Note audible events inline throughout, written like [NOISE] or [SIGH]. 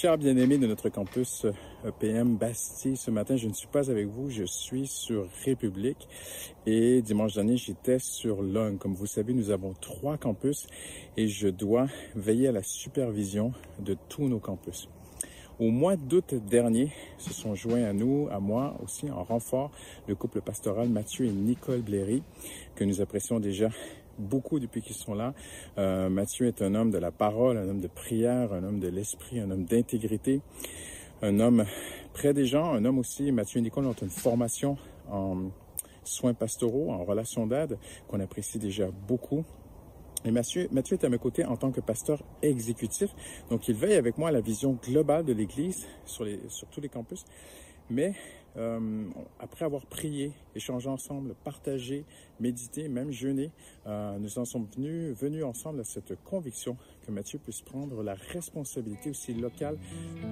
Chers bien-aimés de notre campus EPM Bastille, ce matin, je ne suis pas avec vous, je suis sur République et dimanche dernier, j'étais sur Long. Comme vous savez, nous avons trois campus et je dois veiller à la supervision de tous nos campus. Au mois d'août dernier, se sont joints à nous, à moi aussi, en renfort, le couple pastoral Mathieu et Nicole Blairy, que nous apprécions déjà beaucoup depuis qu'ils sont là. Euh, Mathieu est un homme de la parole, un homme de prière, un homme de l'esprit, un homme d'intégrité, un homme près des gens, un homme aussi, Mathieu et Nicole ont une formation en soins pastoraux, en relations d'aide, qu'on apprécie déjà beaucoup. Et Mathieu, est à mes côtés en tant que pasteur exécutif. Donc, il veille avec moi à la vision globale de l'Église sur, sur tous les campus. Mais euh, après avoir prié, échangé ensemble, partagé, médité, même jeûné, euh, nous en sommes venus, venus ensemble à cette conviction que Mathieu puisse prendre la responsabilité aussi locale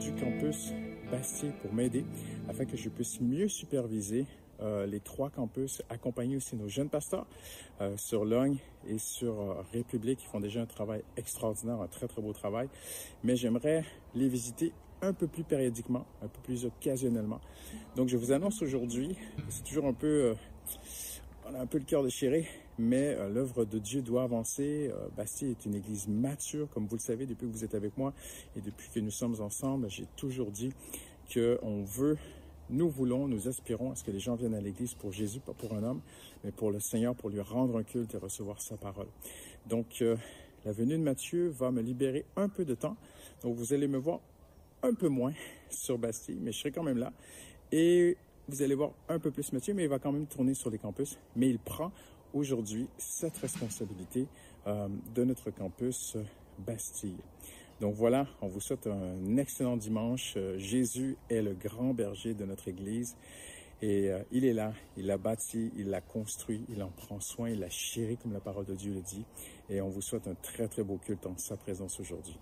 du campus Bastille pour m'aider afin que je puisse mieux superviser euh, les trois campus, accompagner aussi nos jeunes pasteurs euh, sur Logne et sur République qui font déjà un travail extraordinaire, un très très beau travail. Mais j'aimerais les visiter un peu plus périodiquement, un peu plus occasionnellement. Donc je vous annonce aujourd'hui, c'est toujours un peu, on a un peu le cœur déchiré, mais l'œuvre de Dieu doit avancer. Bastille est une église mature, comme vous le savez depuis que vous êtes avec moi et depuis que nous sommes ensemble. J'ai toujours dit qu'on veut nous voulons, nous aspirons à ce que les gens viennent à l'Église pour Jésus, pas pour un homme, mais pour le Seigneur, pour lui rendre un culte et recevoir sa parole. Donc, euh, la venue de Matthieu va me libérer un peu de temps. Donc, vous allez me voir un peu moins sur Bastille, mais je serai quand même là. Et vous allez voir un peu plus Mathieu, mais il va quand même tourner sur les campus. Mais il prend aujourd'hui cette responsabilité euh, de notre campus Bastille. Donc voilà, on vous souhaite un excellent dimanche. Jésus est le grand berger de notre Église et euh, il est là, il l'a bâti, il l'a construit, il en prend soin, il l'a chéri comme la parole de Dieu le dit. Et on vous souhaite un très très beau culte en sa présence aujourd'hui.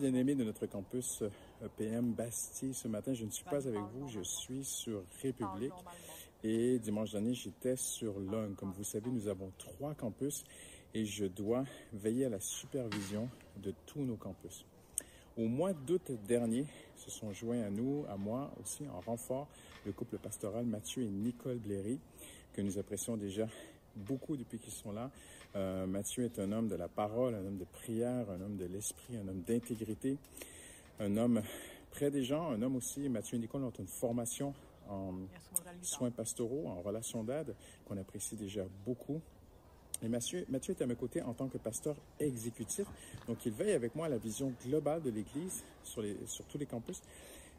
Bien-aimés de notre campus EPM Bastille, ce matin, je ne suis pas avec vous, je suis sur République. Et dimanche dernier, j'étais sur Lung. Comme vous savez, nous avons trois campus et je dois veiller à la supervision de tous nos campus. Au mois d'août dernier, se sont joints à nous, à moi aussi, en renfort, le couple pastoral Mathieu et Nicole Blairy, que nous apprécions déjà beaucoup depuis qu'ils sont là. Euh, Mathieu est un homme de la parole, un homme de prière, un homme de l'esprit, un homme d'intégrité, un homme près des gens, un homme aussi, Mathieu et Nicole ont une formation en soins pastoraux, en relations d'aide, qu'on apprécie déjà beaucoup. Et Mathieu, Mathieu est à mes côtés en tant que pasteur exécutif. Donc, il veille avec moi à la vision globale de l'Église sur, sur tous les campus.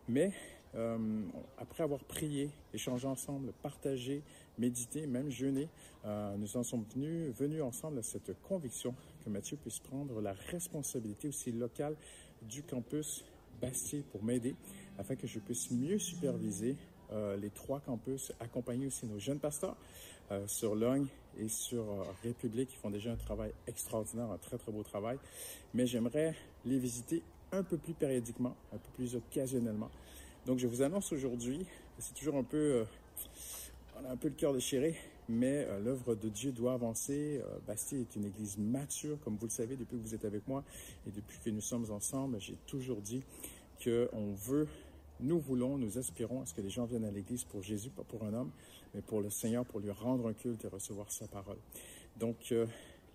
Mais euh, après avoir prié, échangé ensemble, partagé, médité, même jeûné, euh, nous en sommes venus, ensemble à cette conviction que Mathieu puisse prendre la responsabilité aussi locale du campus Bastille pour m'aider afin que je puisse mieux superviser euh, les trois campus, accompagner aussi nos jeunes pasteurs sur Logne et sur République. Ils font déjà un travail extraordinaire, un très très beau travail. Mais j'aimerais les visiter un peu plus périodiquement, un peu plus occasionnellement. Donc je vous annonce aujourd'hui, c'est toujours un peu, on a un peu le cœur déchiré, mais l'œuvre de Dieu doit avancer. Bastille est une église mature, comme vous le savez, depuis que vous êtes avec moi et depuis que nous sommes ensemble. J'ai toujours dit qu'on veut nous voulons, nous aspirons à ce que les gens viennent à l'Église pour Jésus, pas pour un homme, mais pour le Seigneur, pour lui rendre un culte et recevoir sa parole. Donc, euh,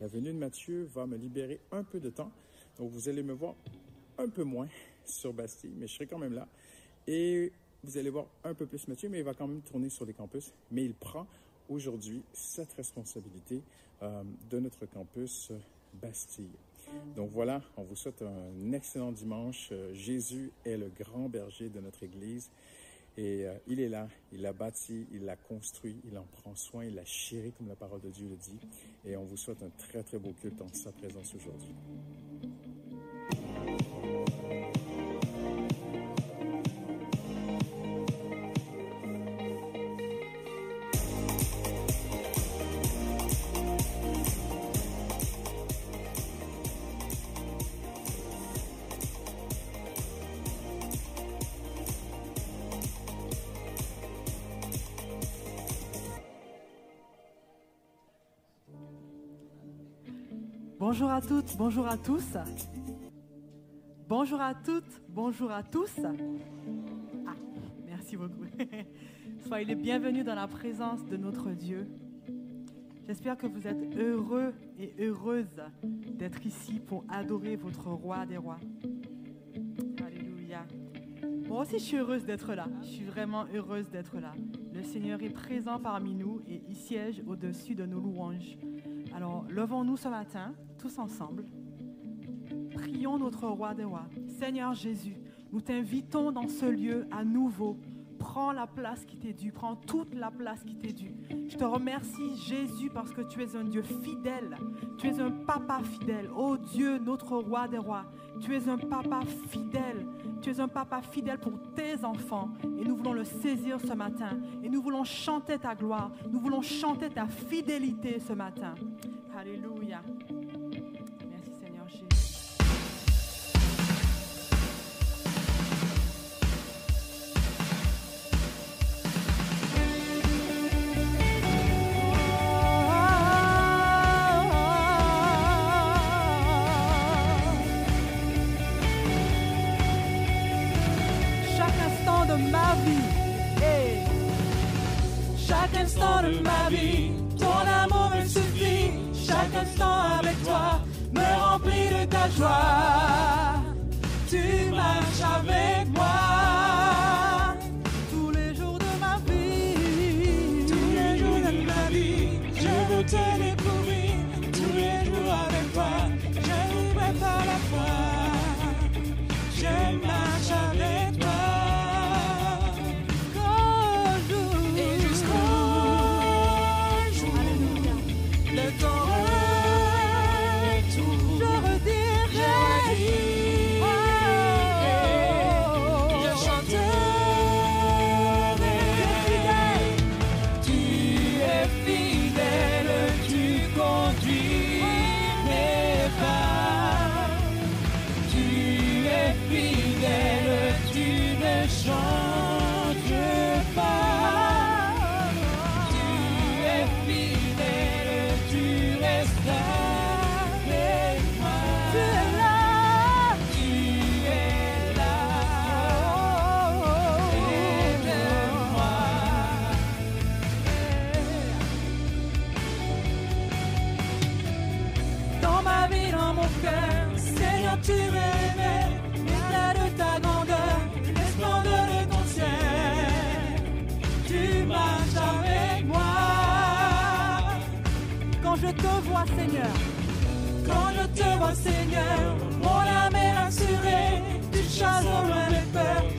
la venue de Matthieu va me libérer un peu de temps. Donc, vous allez me voir un peu moins sur Bastille, mais je serai quand même là. Et vous allez voir un peu plus Mathieu, mais il va quand même tourner sur les campus. Mais il prend aujourd'hui cette responsabilité euh, de notre campus Bastille. Donc voilà, on vous souhaite un excellent dimanche. Euh, Jésus est le grand berger de notre Église et euh, il est là, il l'a bâti, il l'a construit, il en prend soin, il l'a chéri comme la parole de Dieu le dit. Et on vous souhaite un très très beau culte en sa présence aujourd'hui. Bonjour à toutes, bonjour à tous. Bonjour à toutes, bonjour à tous. Ah, merci beaucoup. [LAUGHS] Soyez les bienvenus dans la présence de notre Dieu. J'espère que vous êtes heureux et heureuses d'être ici pour adorer votre roi des rois. Alléluia. Moi aussi, je suis heureuse d'être là. Je suis vraiment heureuse d'être là. Le Seigneur est présent parmi nous et il siège au-dessus de nos louanges. Alors, levons-nous ce matin tous ensemble. Prions notre roi des rois. Seigneur Jésus, nous t'invitons dans ce lieu à nouveau. Prends la place qui t'est due, prends toute la place qui t'est due. Je te remercie Jésus parce que tu es un Dieu fidèle. Tu es un papa fidèle. Oh Dieu, notre roi des rois, tu es un papa fidèle. Tu es un papa fidèle pour tes enfants et nous voulons le saisir ce matin. Et nous voulons chanter ta gloire. Nous voulons chanter ta fidélité ce matin. Alléluia. joie. Quand je te vois, Seigneur, mon âme est rassurée, tu chasses loin mes peurs.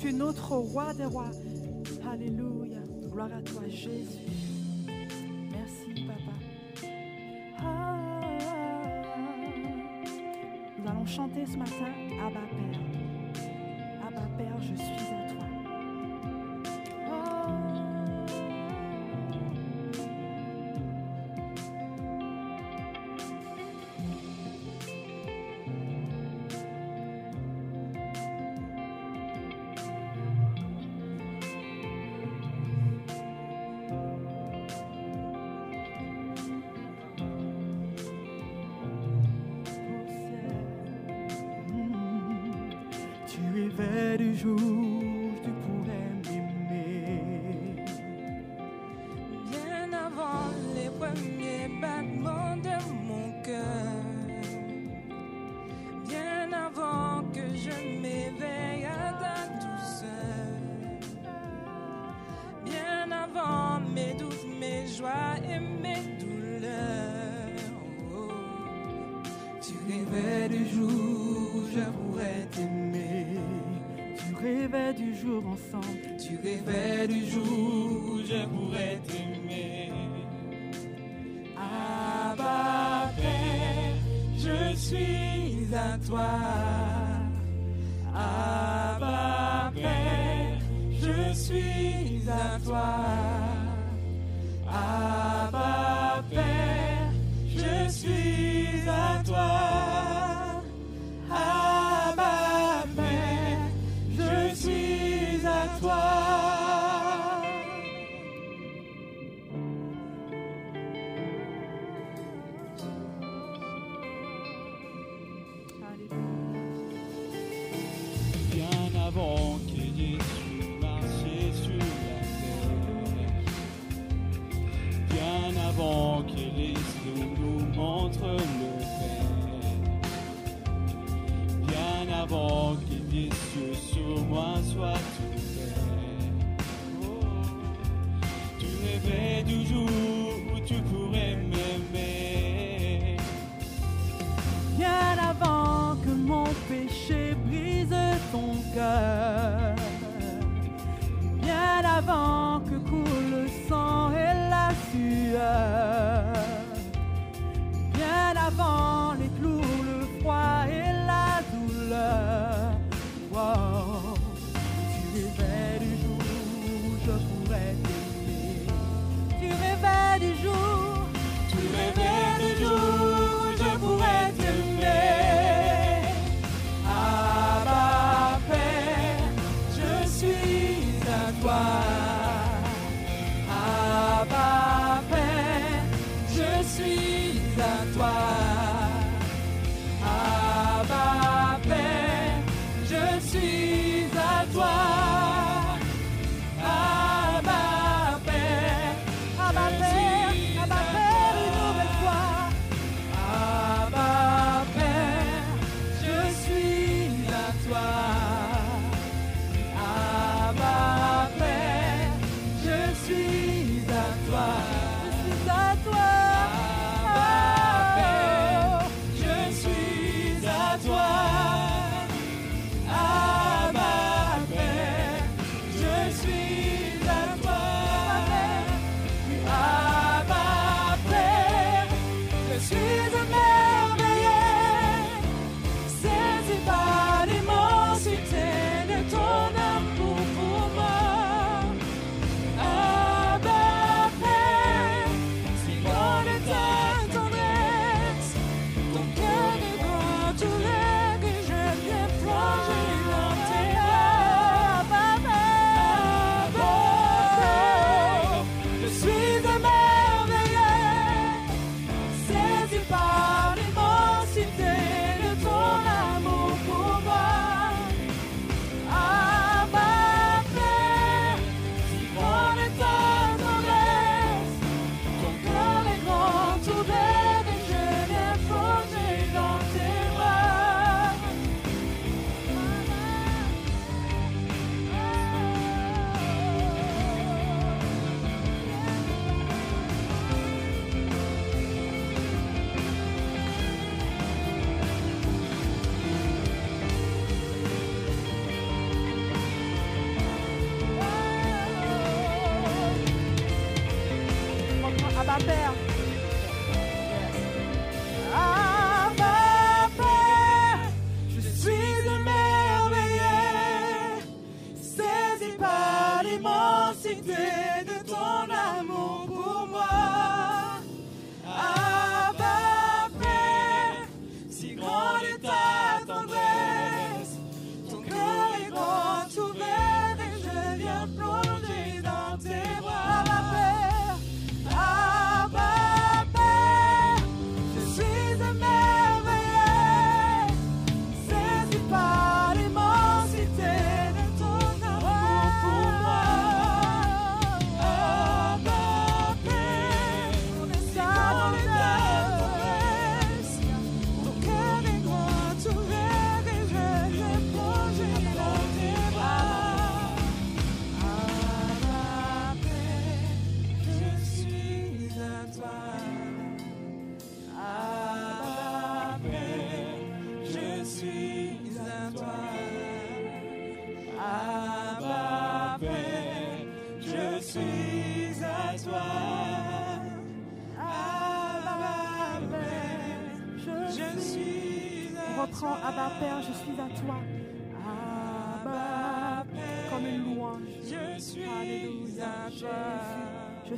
Tu es notre roi des rois. Alléluia. Gloire à toi, Jésus. Merci, Papa. Ah. Nous allons chanter ce matin. Jour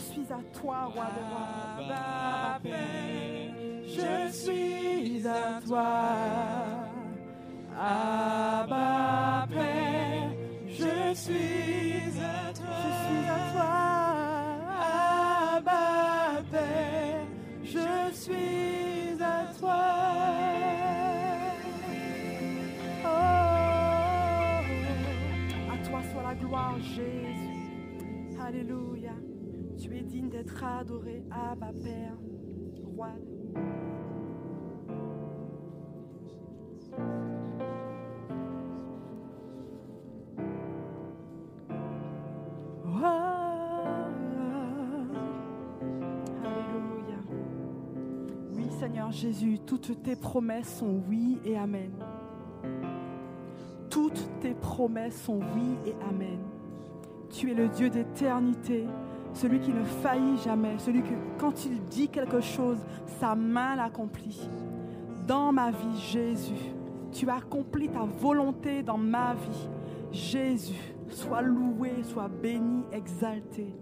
Je suis à toi, roi de rois. être adoré, ma Père, roi Oui Seigneur Jésus, toutes tes promesses sont oui et amen. Toutes tes promesses sont oui et amen. Tu es le Dieu d'éternité celui qui ne faillit jamais, celui que quand il dit quelque chose, sa main l'accomplit. Dans ma vie, Jésus, tu accomplis ta volonté dans ma vie. Jésus, sois loué, sois béni, exalté.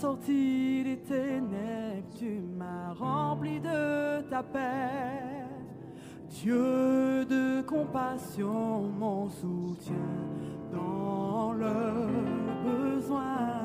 sorti des ténèbres, tu m'as rempli de ta paix. Dieu de compassion, mon soutien dans le besoin.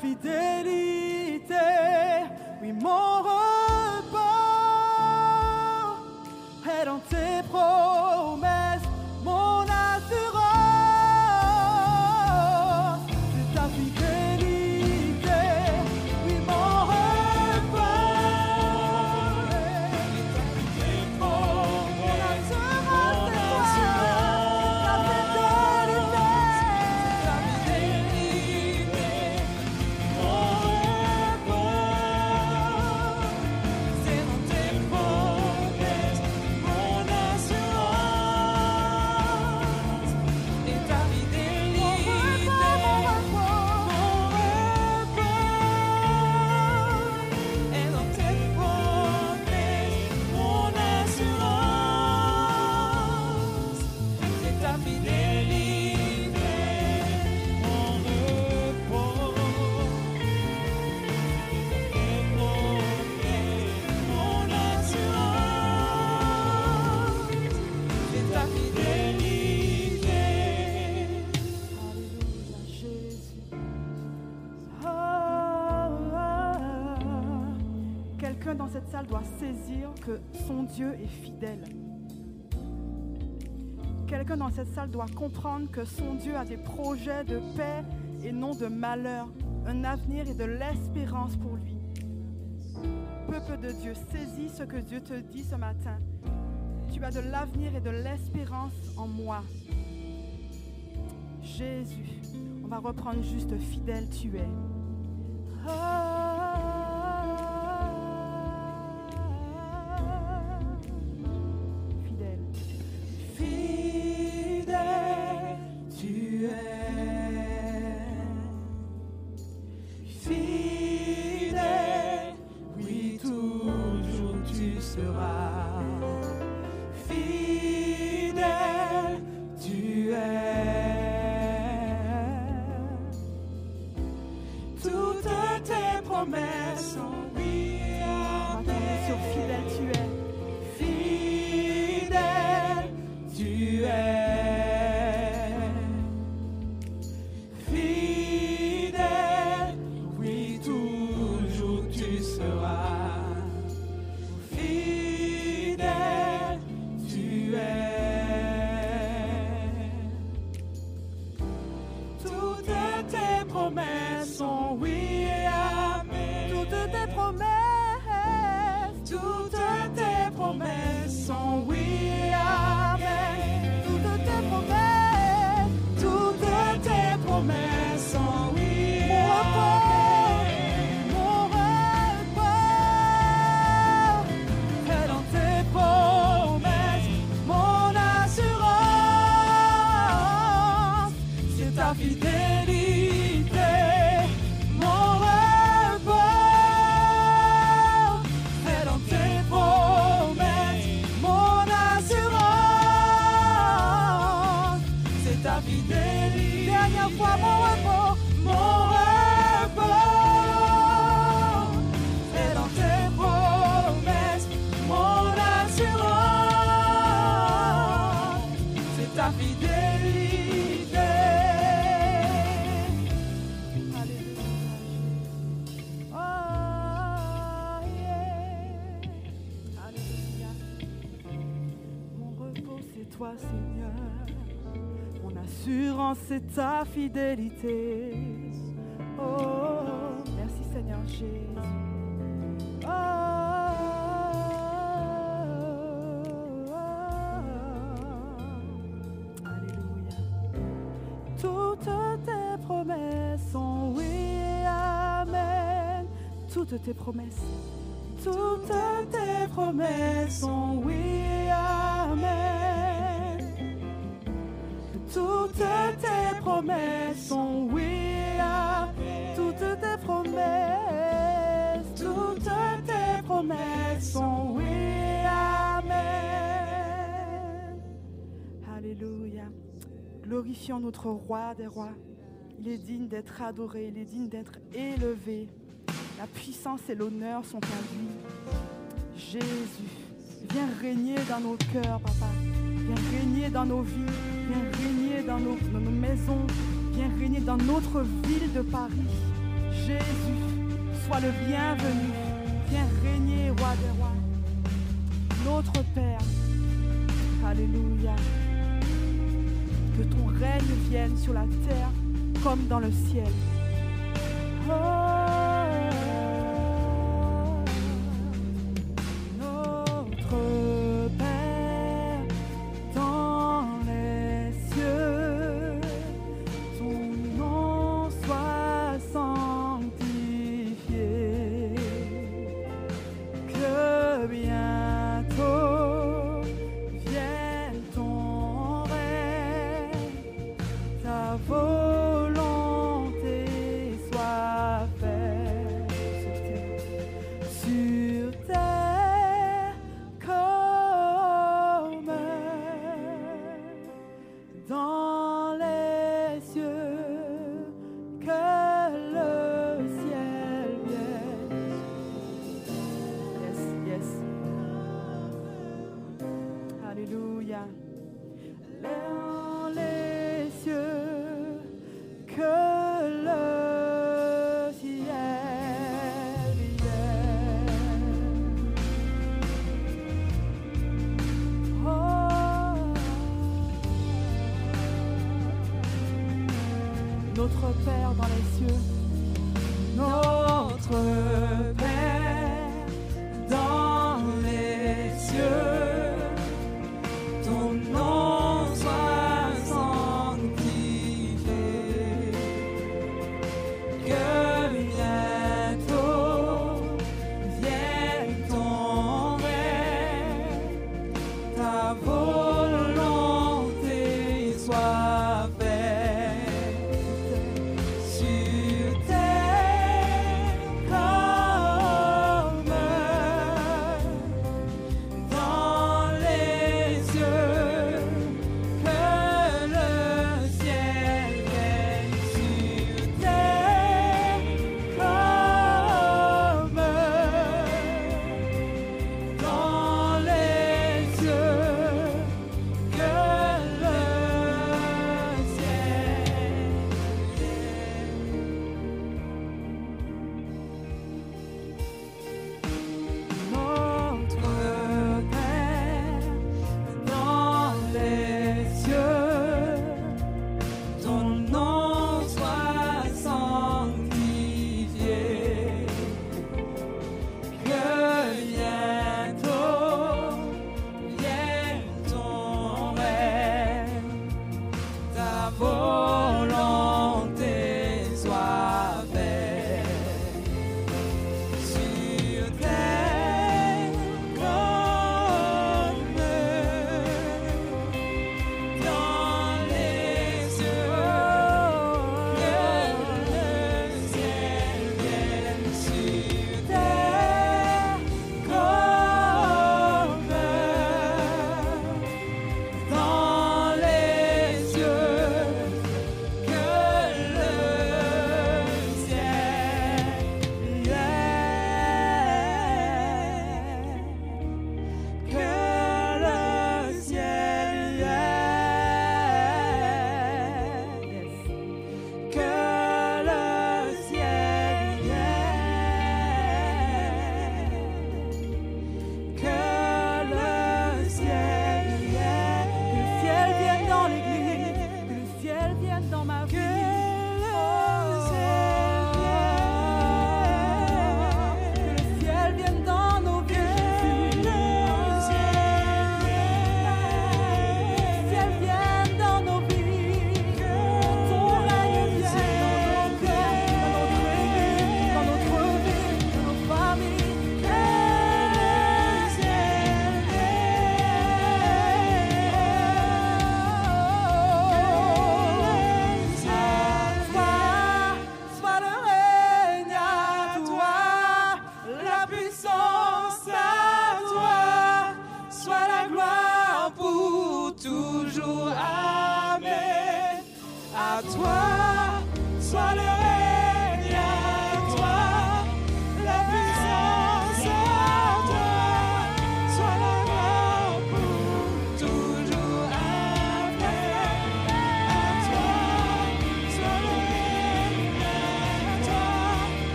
profiter. Que son Dieu est fidèle. Quelqu'un dans cette salle doit comprendre que son Dieu a des projets de paix et non de malheur, un avenir et de l'espérance pour lui. Peuple de Dieu, saisis ce que Dieu te dit ce matin. Tu as de l'avenir et de l'espérance en moi. Jésus, on va reprendre juste fidèle tu es. Fidèle. Fidèle, tu es. Toutes tes promesses. Toutes tes promesses sont oui et amen. Toutes tes promesses sont oui et amen. Toutes tes promesses. Toutes tes promesses sont oui et amen. Alléluia. Glorifions notre roi des rois. Il est digne d'être adoré, il est digne d'être élevé. La puissance et l'honneur sont à lui. Jésus, viens régner dans nos cœurs, papa. Viens régner dans nos vies. Viens régner dans nos, dans nos maisons. Viens régner dans notre ville de Paris. Jésus, Sois le bienvenu. Viens régner, roi des rois. Notre Père. Alléluia. Que ton règne vienne sur la terre comme dans le ciel.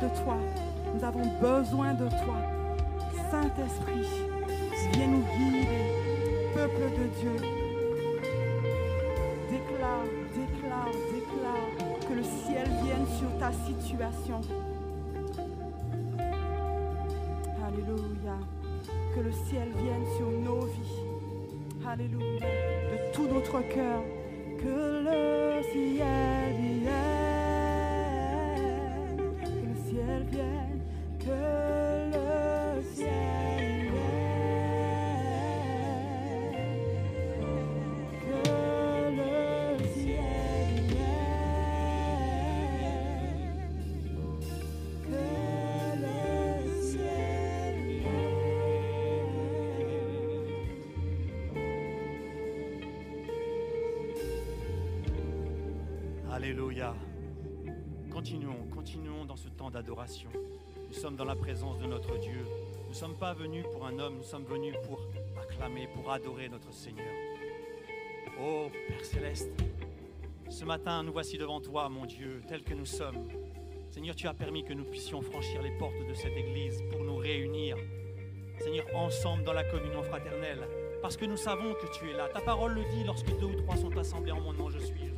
De toi, nous avons besoin de toi. Saint-Esprit, viens nous guider, peuple de Dieu. Déclare, déclare, déclare que le ciel vienne sur ta situation. Alléluia. Que le ciel vienne sur nos vies. Alléluia. De tout notre cœur. Alléluia. Continuons, continuons dans ce temps d'adoration. Nous sommes dans la présence de notre Dieu. Nous ne sommes pas venus pour un homme, nous sommes venus pour acclamer, pour adorer notre Seigneur. Oh Père céleste, ce matin nous voici devant toi, mon Dieu, tel que nous sommes. Seigneur, tu as permis que nous puissions franchir les portes de cette Église pour nous réunir, Seigneur, ensemble dans la communion fraternelle, parce que nous savons que tu es là. Ta parole le dit, lorsque deux ou trois sont assemblés en mon nom, je suis.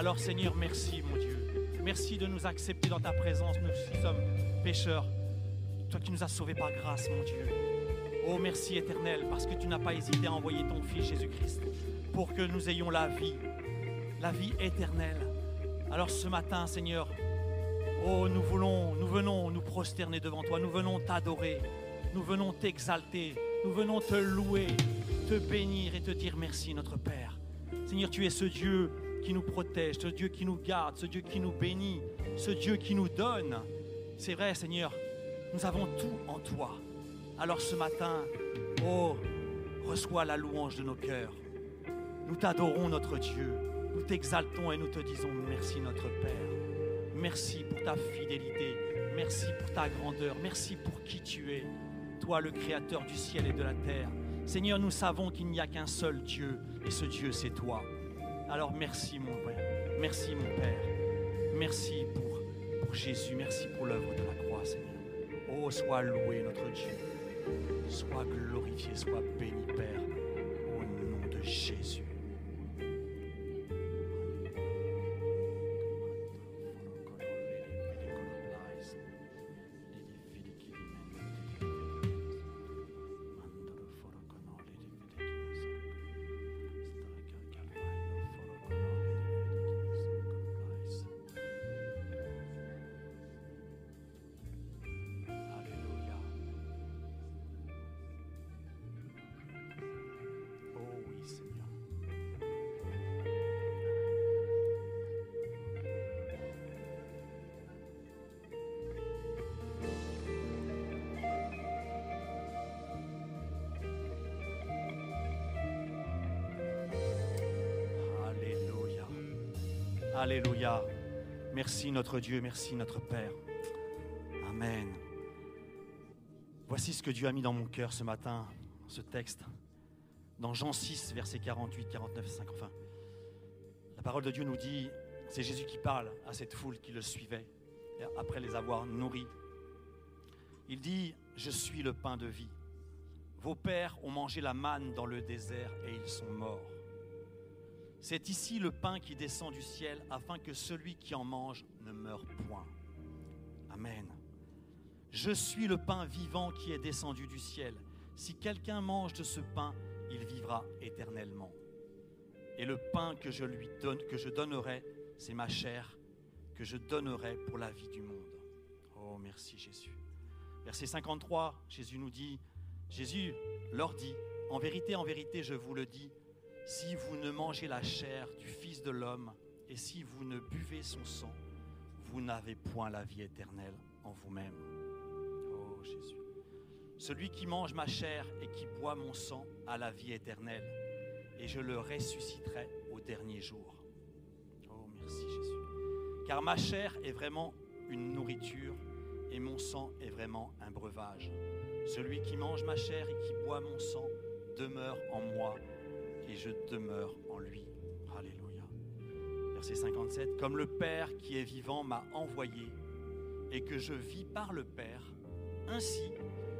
Alors Seigneur, merci mon Dieu. Merci de nous accepter dans ta présence. Nous sommes pécheurs. Toi qui nous as sauvés par grâce, mon Dieu. Oh merci éternel, parce que tu n'as pas hésité à envoyer ton Fils Jésus-Christ pour que nous ayons la vie, la vie éternelle. Alors ce matin, Seigneur, oh nous voulons, nous venons nous prosterner devant toi, nous venons t'adorer, nous venons t'exalter, nous venons te louer, te bénir et te dire merci notre Père. Seigneur, tu es ce Dieu qui nous protège, ce Dieu qui nous garde, ce Dieu qui nous bénit, ce Dieu qui nous donne. C'est vrai, Seigneur, nous avons tout en toi. Alors ce matin, oh, reçois la louange de nos cœurs. Nous t'adorons, notre Dieu. Nous t'exaltons et nous te disons merci, notre Père. Merci pour ta fidélité. Merci pour ta grandeur. Merci pour qui tu es. Toi, le Créateur du ciel et de la terre. Seigneur, nous savons qu'il n'y a qu'un seul Dieu, et ce Dieu, c'est toi. Alors merci, mon Père. Merci, mon Père. Merci pour, pour Jésus. Merci pour l'œuvre de la croix, Seigneur. Oh, sois loué, notre Dieu. Sois glorifié, sois béni, Père, au nom de Jésus. Merci notre Dieu, merci notre Père. Amen. Voici ce que Dieu a mis dans mon cœur ce matin, ce texte, dans Jean 6, versets 48, 49 et 5. Enfin, la parole de Dieu nous dit, c'est Jésus qui parle à cette foule qui le suivait, après les avoir nourris. Il dit, je suis le pain de vie. Vos pères ont mangé la manne dans le désert et ils sont morts. C'est ici le pain qui descend du ciel afin que celui qui en mange ne meure point. Amen. Je suis le pain vivant qui est descendu du ciel. Si quelqu'un mange de ce pain, il vivra éternellement. Et le pain que je lui donne, que je donnerai, c'est ma chair que je donnerai pour la vie du monde. Oh, merci Jésus. Verset 53, Jésus nous dit, Jésus leur dit, en vérité, en vérité, je vous le dis, si vous ne mangez la chair du Fils de l'homme Et si vous ne buvez son sang, vous n'avez point la vie éternelle en vous-même. Oh Jésus. Celui qui mange ma chair et qui boit mon sang a la vie éternelle, et je le ressusciterai au dernier jour. Oh merci Jésus. Car ma chair est vraiment une nourriture et mon sang est vraiment un breuvage. Celui qui mange ma chair et qui boit mon sang demeure en moi et je demeure en lui. Verset 57. Comme le Père qui est vivant m'a envoyé et que je vis par le Père, ainsi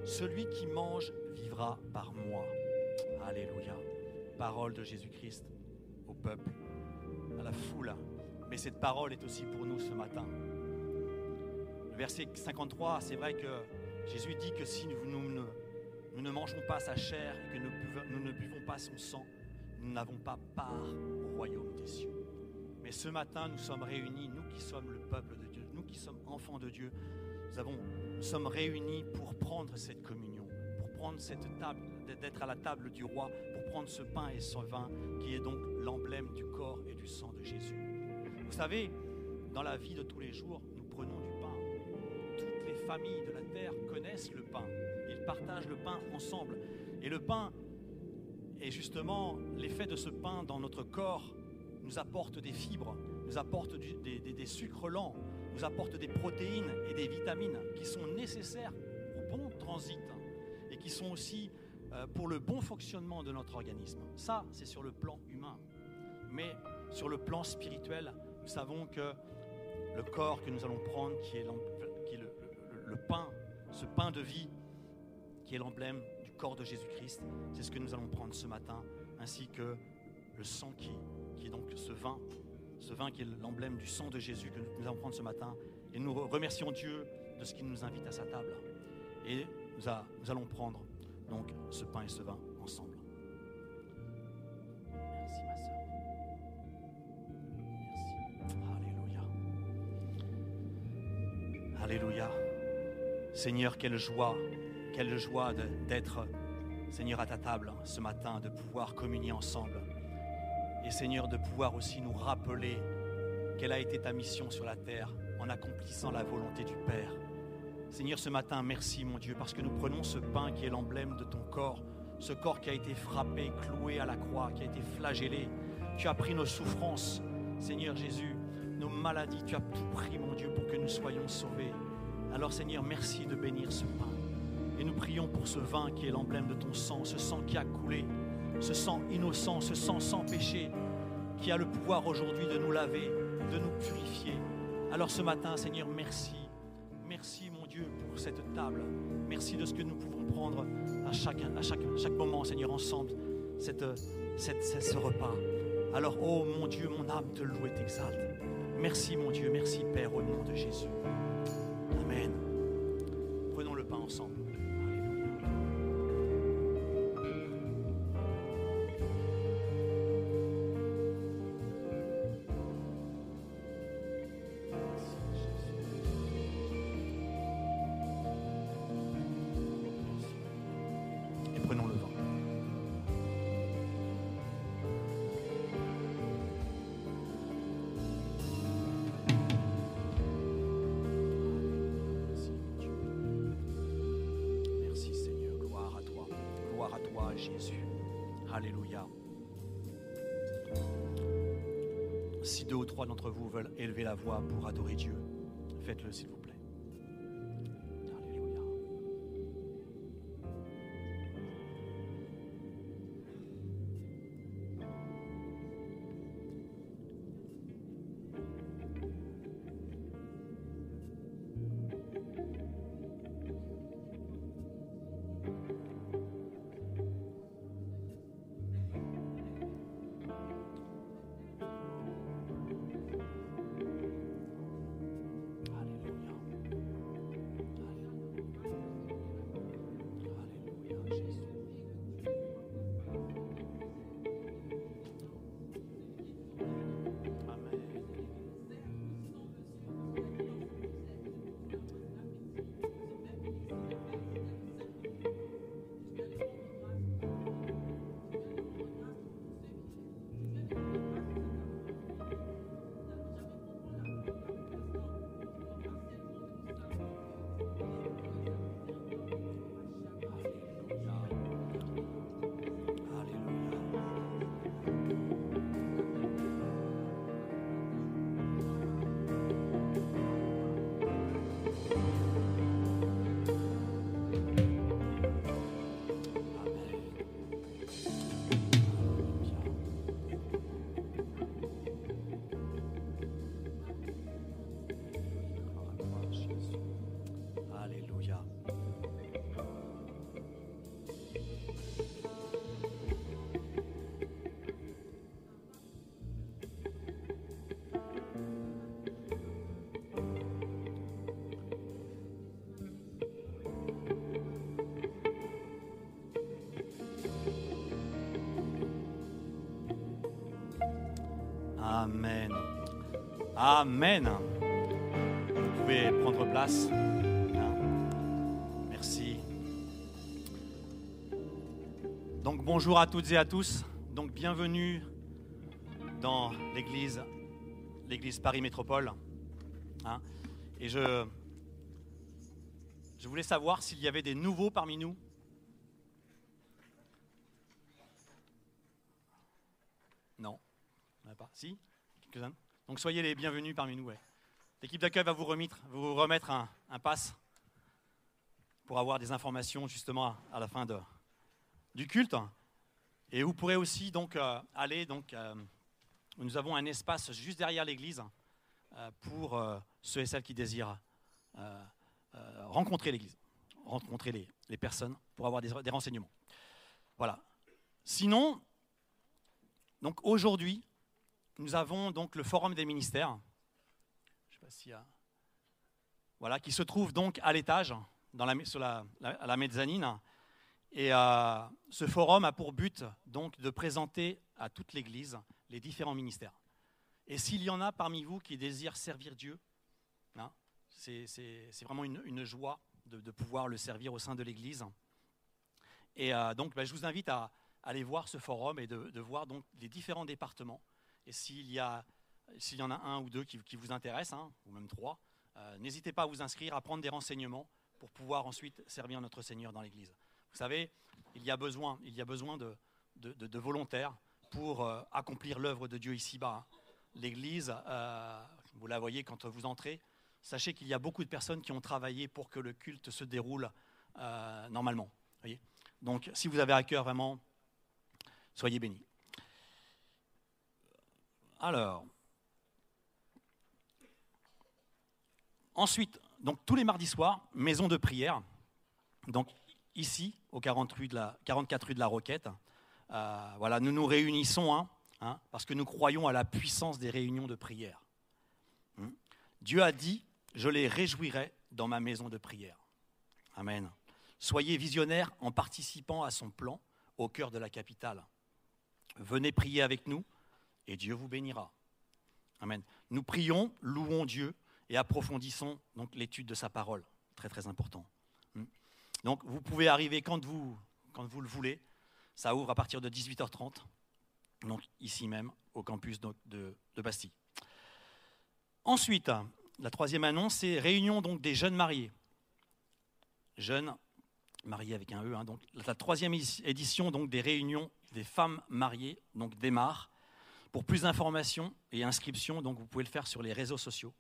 celui qui mange vivra par moi. Alléluia. Parole de Jésus-Christ au peuple, à la foule. Mais cette parole est aussi pour nous ce matin. Le verset 53, c'est vrai que Jésus dit que si nous, ne, mangeons pas sa chair et que nous ne buvons pas son sang, nous n'avons pas part au royaume des cieux. Mais ce matin, nous sommes réunis, nous qui sommes le peuple de Dieu, nous qui sommes enfants de Dieu, nous sommes réunis pour prendre cette communion, pour prendre cette table, d'être à la table du roi, pour prendre ce pain et ce vin qui est donc l'emblème du corps et du sang de Jésus. Vous savez, dans la vie de tous les jours, nous prenons du pain. Toutes les familles de la terre connaissent le pain. Ils partagent le pain ensemble. Et le pain est justement l'effet de ce pain dans notre corps nous apporte des fibres, nous apporte des, sucres lents, nous apporte des protéines et des vitamines qui sont nécessaires au bon transit et qui sont aussi euh, pour le bon fonctionnement de notre organisme. Ça, c'est sur le plan humain. Mais sur le plan spirituel, nous savons que le corps que nous allons prendre, qui est, le- le pain, ce pain de vie, qui est l'emblème du corps de Jésus-Christ, c'est ce que nous allons prendre ce matin, ainsi que le sang qui, qui est donc ce vin, ce vin qui est l'emblème du sang de Jésus que nous allons prendre ce matin. Et nous remercions Dieu de ce qu'il nous invite à sa table. Et nous, allons prendre donc ce pain et ce vin ensemble. Merci ma soeur. Merci. Alléluia. Alléluia. Seigneur, quelle joie, quelle joie d'être, Seigneur, à ta table ce matin, de pouvoir communier ensemble. Et Seigneur, de pouvoir aussi nous rappeler quelle a été ta mission sur la terre en accomplissant la volonté du Père. Seigneur, ce matin, merci mon Dieu, parce que nous prenons ce pain qui est l'emblème de ton corps, ce corps qui a été frappé, cloué à la croix, qui a été flagellé. Tu as pris nos souffrances, Seigneur Jésus, nos maladies, tu as tout pris, mon Dieu, pour que nous soyons sauvés. Alors Seigneur, merci de bénir ce pain. Et nous prions pour ce vin qui est l'emblème de ton sang, ce sang qui a coulé, ce sang innocent, ce sang sans péché, qui a le pouvoir aujourd'hui de nous laver, de nous purifier. Alors ce matin, Seigneur, merci. Merci, mon Dieu, pour cette table. Merci de ce que nous pouvons prendre à chaque, à chaque, moment, Seigneur, ensemble, cette, cette- ce- ce repas. Alors, oh mon Dieu, mon âme te loue et t'exalte. Merci, mon Dieu, merci, Père, au nom de Jésus. Amen. Amen. Vous pouvez prendre place. Merci. Donc bonjour à toutes et à tous. Donc bienvenue dans l'église, l'église Paris Métropole. Hein. et je, je voulais savoir s'il y avait des nouveaux parmi nous. Non, pas. Si, quelques-uns. Soyez les bienvenus parmi nous. L'équipe d'accueil va vous remettre, vous remettre un, un, pass pour avoir des informations justement à la fin du culte. Et vous pourrez aussi donc euh, aller donc euh, nous avons un espace juste derrière l'église euh, pour ceux et celles qui désirent rencontrer l'église, rencontrer les, personnes pour avoir des, des, renseignements. Voilà. Sinon, donc aujourd'hui, nous avons donc le forum des ministères. Voilà, qui se trouve donc à l'étage, dans la, sur la, à la mezzanine. Et euh, ce forum a pour but donc de présenter à toute l'Église les différents ministères. Et s'il y en a parmi vous qui désirent servir Dieu, hein, c'est vraiment une, une joie de, de, pouvoir le servir au sein de l'Église. Et euh, donc, ben, je vous invite à, aller voir ce forum et de, de voir donc les différents départements. Et s'il y, y, en a un ou deux qui, vous intéressent, hein, ou même trois, euh, n'hésitez pas à vous inscrire, à prendre des renseignements pour pouvoir ensuite servir notre Seigneur dans l'Église. Vous savez, il y a besoin, il y a besoin de, de, volontaires pour euh, accomplir l'œuvre de Dieu ici-bas. L'Église, euh, vous la voyez quand vous entrez, sachez qu'il y a beaucoup de personnes qui ont travaillé pour que le culte se déroule normalement. Voyez Donc, si vous avez à cœur vraiment, soyez bénis. Alors, ensuite, donc tous les mardis soirs, maison de prière. Donc ici, au 40 rue de la, 44 rue de la Roquette. Euh, voilà, nous nous réunissons hein, hein, parce que nous croyons à la puissance des réunions de prière. Hum. Dieu a dit, je les réjouirai dans ma maison de prière. Amen. Soyez visionnaires en participant à son plan au cœur de la capitale. Venez prier avec nous et Dieu vous bénira. Amen. Nous prions, louons Dieu et approfondissons donc l'étude de sa parole. Très très important. Hum. Donc vous pouvez arriver quand vous, le voulez. Ça ouvre à partir de 18h30, donc ici même au campus de Bastille. Ensuite, la troisième annonce, c'est réunion donc des jeunes mariés. Jeunes mariés avec un E. Hein, donc la troisième édition donc des réunions des femmes mariées donc démarre. Pour plus d'informations et inscriptions, donc vous pouvez le faire sur les réseaux sociaux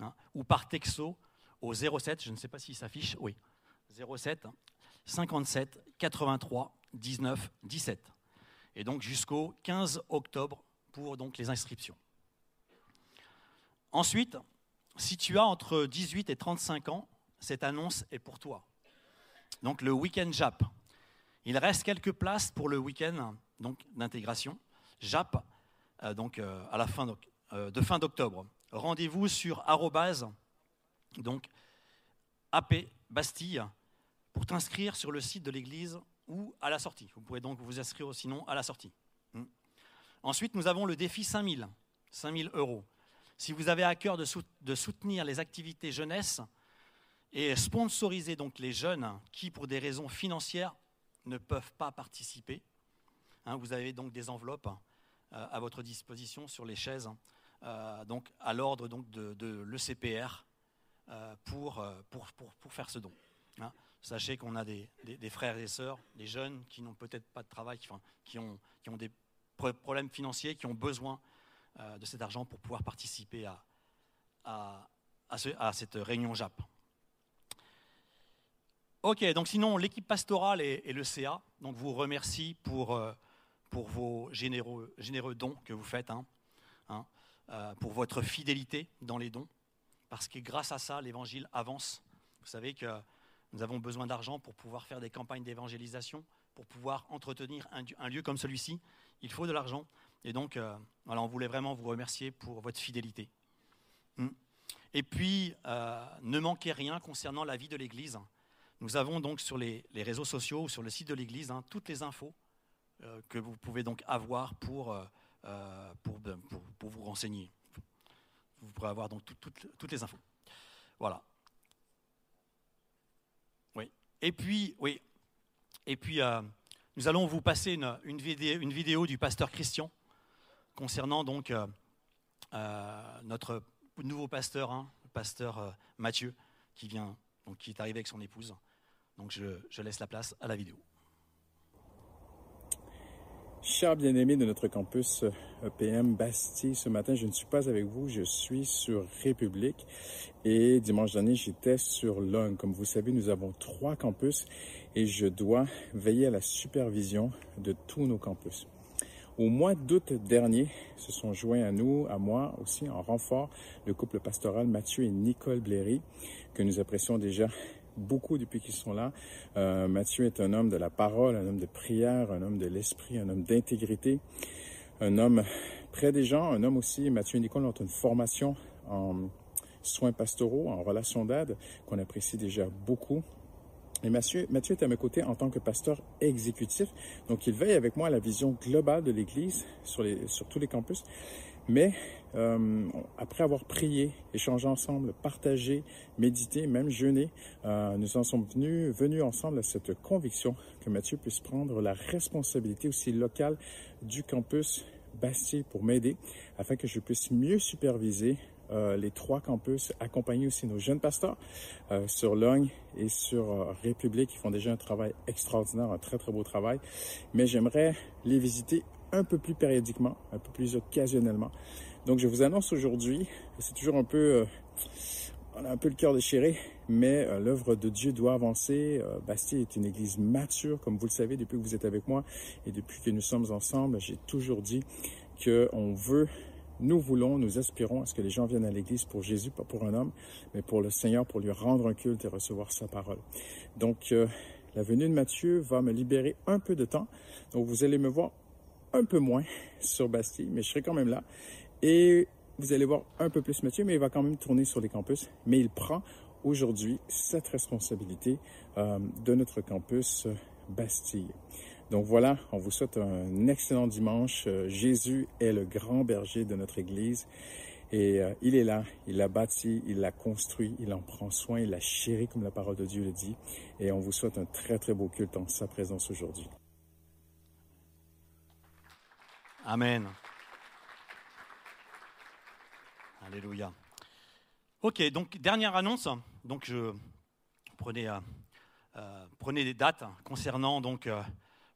hein, ou par texto au 07. Je ne sais pas s'il s'affiche. Oui, 07 57 83 19 17. Et donc jusqu'au 15 octobre pour donc les inscriptions. Ensuite, si tu as entre 18 et 35 ans, cette annonce est pour toi. Donc le week-end JAP. Il reste quelques places pour le week-end d'intégration JAP donc euh, à la fin euh, de fin d'octobre. Rendez-vous sur arrobase donc AP Bastille pour t'inscrire sur le site de l'église ou à la sortie. Vous pourrez donc vous inscrire sinon à la sortie. Hmm. Ensuite, nous avons le défi 5000, 5000 euros. Si vous avez à cœur de soutenir les activités jeunesse et sponsoriser donc les jeunes qui, pour des raisons financières, ne peuvent pas participer, hein, vous avez donc des enveloppes euh, à votre disposition sur les chaises, euh, donc à l'ordre donc de, l'ECPR euh, pour, pour, pour, pour, faire ce don. Hein. Sachez qu'on a des, des, frères et sœurs, des jeunes qui n'ont peut-être pas de travail, qui, enfin, qui, ont, qui, ont, des problèmes financiers, qui ont besoin euh, de cet argent pour pouvoir participer à, à, à, ce, à cette réunion JAP. Ok, donc sinon, l'équipe pastorale et, et, le CA donc vous remercie pour, euh, pour vos généreux, dons que vous faites, hein, hein, euh, pour votre fidélité dans les dons, parce que grâce à ça, l'évangile avance. Vous savez que nous avons besoin d'argent pour pouvoir faire des campagnes d'évangélisation, pour pouvoir entretenir un, lieu comme celui-ci. Il faut de l'argent. Et donc, euh, on voulait vraiment vous remercier pour votre fidélité. Hmm. Et puis, euh, ne manquez rien concernant la vie de l'Église. Nous avons donc sur les, réseaux sociaux ou sur le site de l'Église hein, toutes les infos que vous pouvez donc avoir pour, euh, euh, ben, pour, vous renseigner. Vous pourrez avoir donc tout- toutes- les infos. Voilà. Oui. Et puis, oui. Et puis, euh, nous allons vous passer une, vidéo, du pasteur Christian concernant donc euh, euh, notre nouveau pasteur, hein, le pasteur euh, Mathieu, qui vient, donc qui est arrivé avec son épouse. Donc, je laisse la place à la vidéo. Chers bien-aimés de notre campus euh, EPM Bastille, ce matin, je ne suis pas avec vous, je suis sur République et dimanche dernier, j'étais sur Lung. Comme vous savez, nous avons trois campus et je dois veiller à la supervision de tous nos campus. Au mois d'août dernier, se sont joints à nous, à moi aussi, en renfort, le couple pastoral Mathieu et Nicole Blairy, que nous apprécions déjà beaucoup depuis qu'ils sont là. Euh, Mathieu est un homme de la parole, un homme de prière, un homme de l'esprit, un homme d'intégrité, un homme près des gens, un homme aussi, Mathieu et Nicole ont une formation en soins pastoraux, en relations d'aide, qu'on apprécie déjà beaucoup. Et Mathieu, est à mes côtés en tant que pasteur exécutif. Donc, il veille avec moi à la vision globale de l'Église sur, sur tous les campus. Mais euh, après avoir prié, échangé ensemble, partagé, médité, même jeûné, euh, nous en sommes venus, venus ensemble à cette conviction que Mathieu puisse prendre la responsabilité aussi locale du campus Bastille pour m'aider afin que je puisse mieux superviser euh, les trois campus, accompagner aussi nos jeunes pasteurs sur Logne et sur République. Ils font déjà un travail extraordinaire, un très très beau travail. Mais j'aimerais les visiter un peu plus périodiquement, un peu plus occasionnellement. Donc je vous annonce aujourd'hui, c'est toujours un peu, euh, on a un peu le cœur déchiré, mais euh, l'œuvre de Dieu doit avancer. Euh, Bastille est une église mature, comme vous le savez depuis que vous êtes avec moi et depuis que nous sommes ensemble. J'ai toujours dit que on veut nous voulons, nous aspirons à ce que les gens viennent à l'Église pour Jésus, pas pour un homme, mais pour le Seigneur, pour lui rendre un culte et recevoir sa parole. Donc, la venue de Matthieu va me libérer un peu de temps. Donc, vous allez me voir un peu moins sur Bastille, mais je serai quand même là. Et vous allez voir un peu plus Mathieu, mais il va quand même tourner sur les campus. Mais il prend aujourd'hui cette responsabilité euh, de notre campus euh, Bastille. Donc voilà, on vous souhaite un excellent dimanche. Euh, Jésus est le grand berger de notre Église et il est là, il l'a bâti, il l'a construit, il en prend soin, il l'a chéri comme la parole de Dieu le dit. Et on vous souhaite un très très beau culte en sa présence aujourd'hui. Amen. Alléluia. Ok, donc dernière annonce. Donc je prenez, euh, euh, des dates concernant donc euh,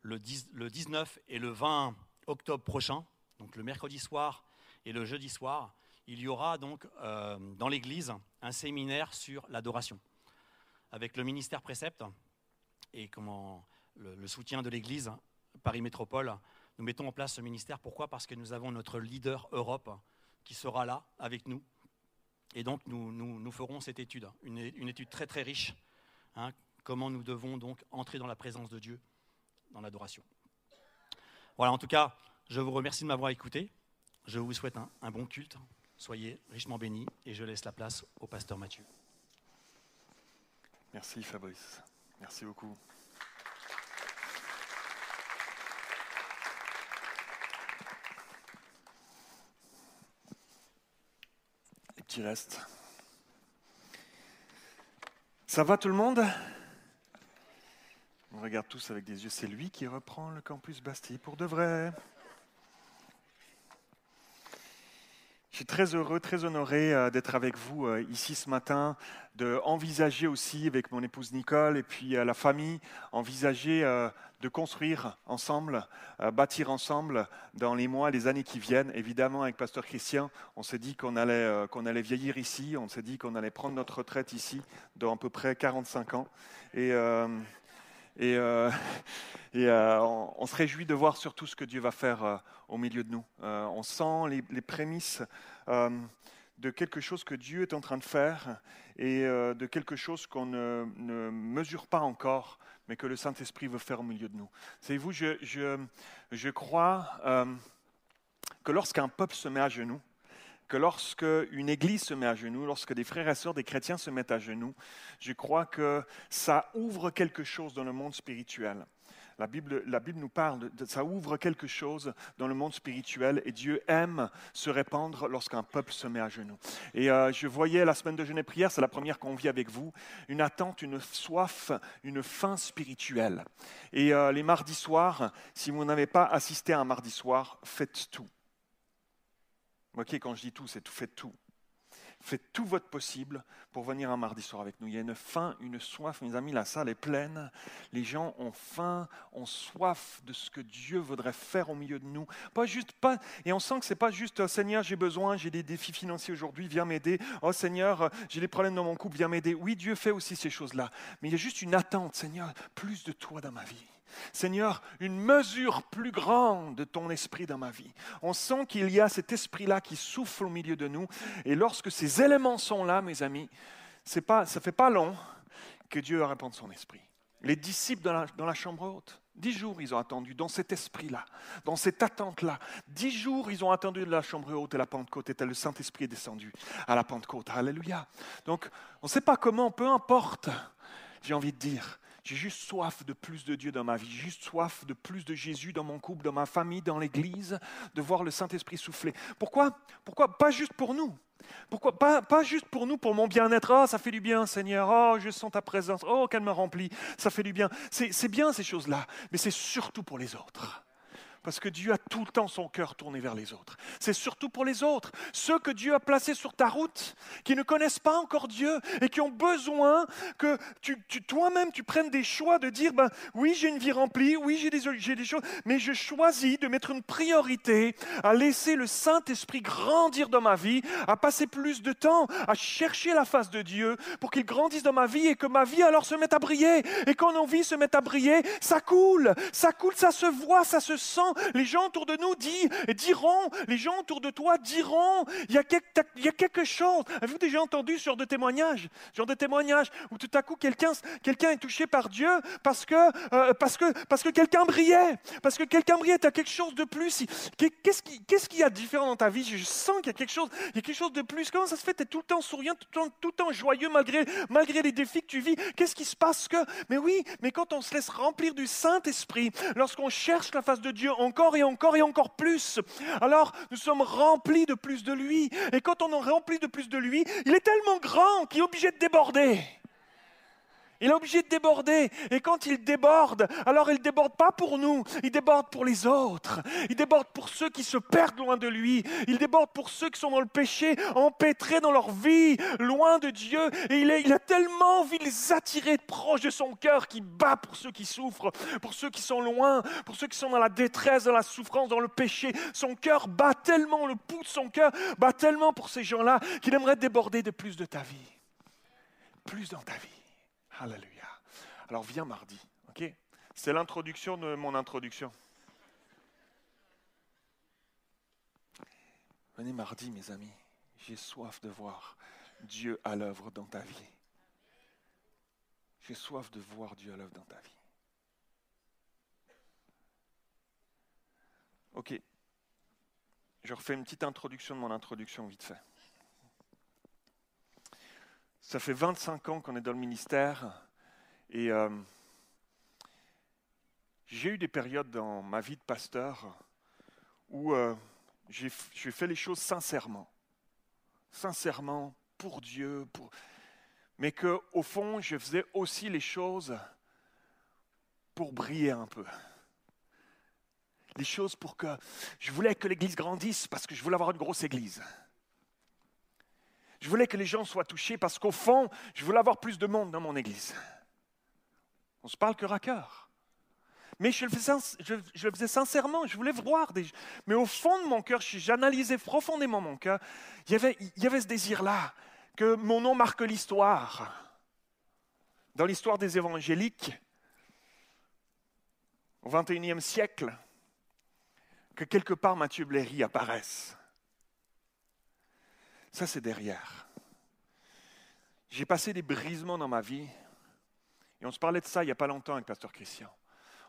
le, 10 le 19 et le 20 octobre prochain, donc le mercredi soir et le jeudi soir, il y aura donc dans l'église un séminaire sur l'adoration avec le ministère précepte et comment le soutien de l'église Paris Métropole. Nous mettons en place ce ministère. Pourquoi? Parce que nous avons notre leader Europe qui sera là avec nous. Et donc nous, nous, ferons cette étude, une, une étude très très riche. hein, comment nous devons donc entrer dans la présence de Dieu, dans l'adoration. Voilà, en tout cas, je vous remercie de m'avoir écouté. Je vous souhaite un, un bon culte. Soyez richement bénis et je laisse la place au pasteur Mathieu. Merci Fabrice. Merci beaucoup. Restes. Ça va tout le monde? On regarde tous avec des yeux. C'est lui qui reprend le campus Bastille pour de vrai. Je suis très heureux, très honoré euh, d'être avec vous euh, ici ce matin, de envisager aussi avec mon épouse Nicole et puis euh, la famille, envisager de construire ensemble, bâtir ensemble dans les mois, les années qui viennent. Évidemment, avec Pasteur Christian, on s'est dit qu'on allait, allait vieillir ici, on s'est dit qu'on allait prendre notre retraite ici dans à peu près 45 ans. Et, et, euh, [LAUGHS] euh, on, se réjouit de voir surtout ce que Dieu va faire euh, au milieu de nous. On sent les, prémices de quelque chose que Dieu est en train de faire et de quelque chose qu'on ne, mesure pas encore, mais que le Saint-Esprit veut faire au milieu de nous. Savez-vous, je, crois que lorsqu'un peuple se met à genoux, que lorsque une église se met à genoux, lorsque des frères et sœurs, des chrétiens se mettent à genoux, je crois que ça ouvre quelque chose dans le monde spirituel. La Bible, la Bible nous parle, ça ouvre quelque chose dans le monde spirituel et Dieu aime se répandre lorsqu'un peuple se met à genoux. Et euh, je voyais la semaine de jeûne et prière, c'est la première qu'on vit avec vous, une attente, une soif, une faim spirituelle. Et euh, les mardis soirs, si vous n'avez pas assisté à un mardi soir, faites tout. Ok, quand je dis tout, c'est tout, faites tout. Faites tout votre possible pour venir un mardi soir avec nous. Il y a une faim, une soif, mes amis, la salle est pleine. Les gens ont faim, ont soif de ce que Dieu voudrait faire au milieu de nous. Pas juste, pas, et on sent que c'est pas juste oh, Seigneur, j'ai besoin, j'ai des défis financiers aujourd'hui, viens m'aider. Oh Seigneur, j'ai des problèmes dans mon couple, viens m'aider. Oui, Dieu fait aussi ces choses-là. Mais il y a juste une attente, Seigneur, plus de toi dans ma vie. Seigneur, une mesure plus grande de ton esprit dans ma vie. On sent qu'il y a cet esprit-là qui souffle au milieu de nous. Et lorsque ces éléments sont là, mes amis, pas, ça ne fait pas long que Dieu répande son esprit. Les disciples dans la, dans la chambre haute, dix jours ils ont attendu dans cet esprit-là, dans cette attente-là. Dix jours ils ont attendu de la chambre haute et la Pentecôte était le Saint-Esprit est descendu à la Pentecôte. Alléluia. Donc on ne sait pas comment, peu importe, j'ai envie de dire. J'ai juste soif de plus de Dieu dans ma vie, j'ai juste soif de plus de Jésus dans mon couple, dans ma famille, dans l'Église, de voir le Saint-Esprit souffler. Pourquoi? Pourquoi? Pas juste pour nous. Pourquoi? Pas, pas juste pour nous, pour mon bien-être. Oh, ça fait du bien, Seigneur. Oh, je sens ta présence. Oh, qu'elle me remplit. Ça fait du bien. C'est bien ces choses-là, mais c'est surtout pour les autres. Parce que Dieu a tout le temps son cœur tourné vers les autres. C'est surtout pour les autres, ceux que Dieu a placés sur ta route, qui ne connaissent pas encore Dieu et qui ont besoin que toi-même tu prennes des choix de dire, ben, oui j'ai une vie remplie, oui j'ai des, j'ai des choses, mais je choisis de mettre une priorité à laisser le Saint-Esprit grandir dans ma vie, à passer plus de temps à chercher la face de Dieu pour qu'il grandisse dans ma vie et que ma vie alors se mette à briller. Et quand nos vies se mettent à briller, ça coule, ça coule, ça se voit, ça se sent, les gens autour de nous disent, diront, les gens autour de toi diront, il y a quelque, il y a quelque chose. Avez-vous déjà entendu ce genre de témoignage? Genre de témoignage où tout à coup quelqu'un est touché par Dieu parce que, euh, parce que, parce que quelqu'un brillait, parce que quelqu'un brillait, tu as quelque chose de plus. Qu'est-ce qu'il ce qu'il y a de différent dans ta vie? Je sens qu'il y a quelque chose, y a quelque chose de plus. Comment ça se fait? Tu es tout le temps souriant, tout le temps, tout le temps joyeux malgré, malgré les défis que tu vis Qu'est-ce qui se passe que Mais oui, mais quand on se laisse remplir du Saint-Esprit, lorsqu'on cherche la face de Dieu, encore et encore et encore plus. Alors nous sommes remplis de plus de lui. Et quand on est rempli de plus de lui, il est tellement grand qu'il est obligé de déborder. Il est obligé de déborder. Et quand il déborde, alors il déborde pas pour nous, il déborde pour les autres. Il déborde pour ceux qui se perdent loin de lui. Il déborde pour ceux qui sont dans le péché, empêtrés dans leur vie, loin de Dieu. Et il, a tellement envie de les attirer proche de son cœur qui bat pour ceux qui souffrent, pour ceux qui sont loin, pour ceux qui sont dans la détresse, dans la souffrance, dans le péché. Son cœur bat tellement, le pouls de son cœur bat tellement pour ces gens-là qu'il aimerait déborder de plus de ta vie. Plus dans ta vie. Alléluia. Alors viens mardi, ok? C'est l'introduction de mon introduction. Venez mardi, mes amis. J'ai soif de voir Dieu à l'œuvre dans ta vie. J'ai soif de voir Dieu à l'œuvre dans ta vie. Ok. Je refais une petite introduction de mon introduction vite fait. Ça fait 25 ans qu'on est dans le ministère et euh, j'ai eu des périodes dans ma vie de pasteur où euh, j'ai fait les choses sincèrement, sincèrement pour Dieu, mais qu'au fond, je faisais aussi les choses pour briller un peu. Les choses pour que je voulais que l'Église grandisse parce que je voulais avoir une grosse Église. Je voulais que les gens soient touchés parce qu'au fond, je voulais avoir plus de monde dans mon église. On se parle cœur à cœur. Mais je le, faisais, sincèrement, je voulais voir des Mais au fond de mon cœur, j'analysais profondément mon cœur, il y avait, il y avait ce désir-là, que mon nom marque l'histoire. Dans l'histoire des évangéliques, au XXIe siècle, que quelque part Mathieu Bléry apparaisse. Ça, c'est derrière. J'ai passé des brisements dans ma vie. Et on se parlait de ça il n'y a pas longtemps avec Pasteur Christian.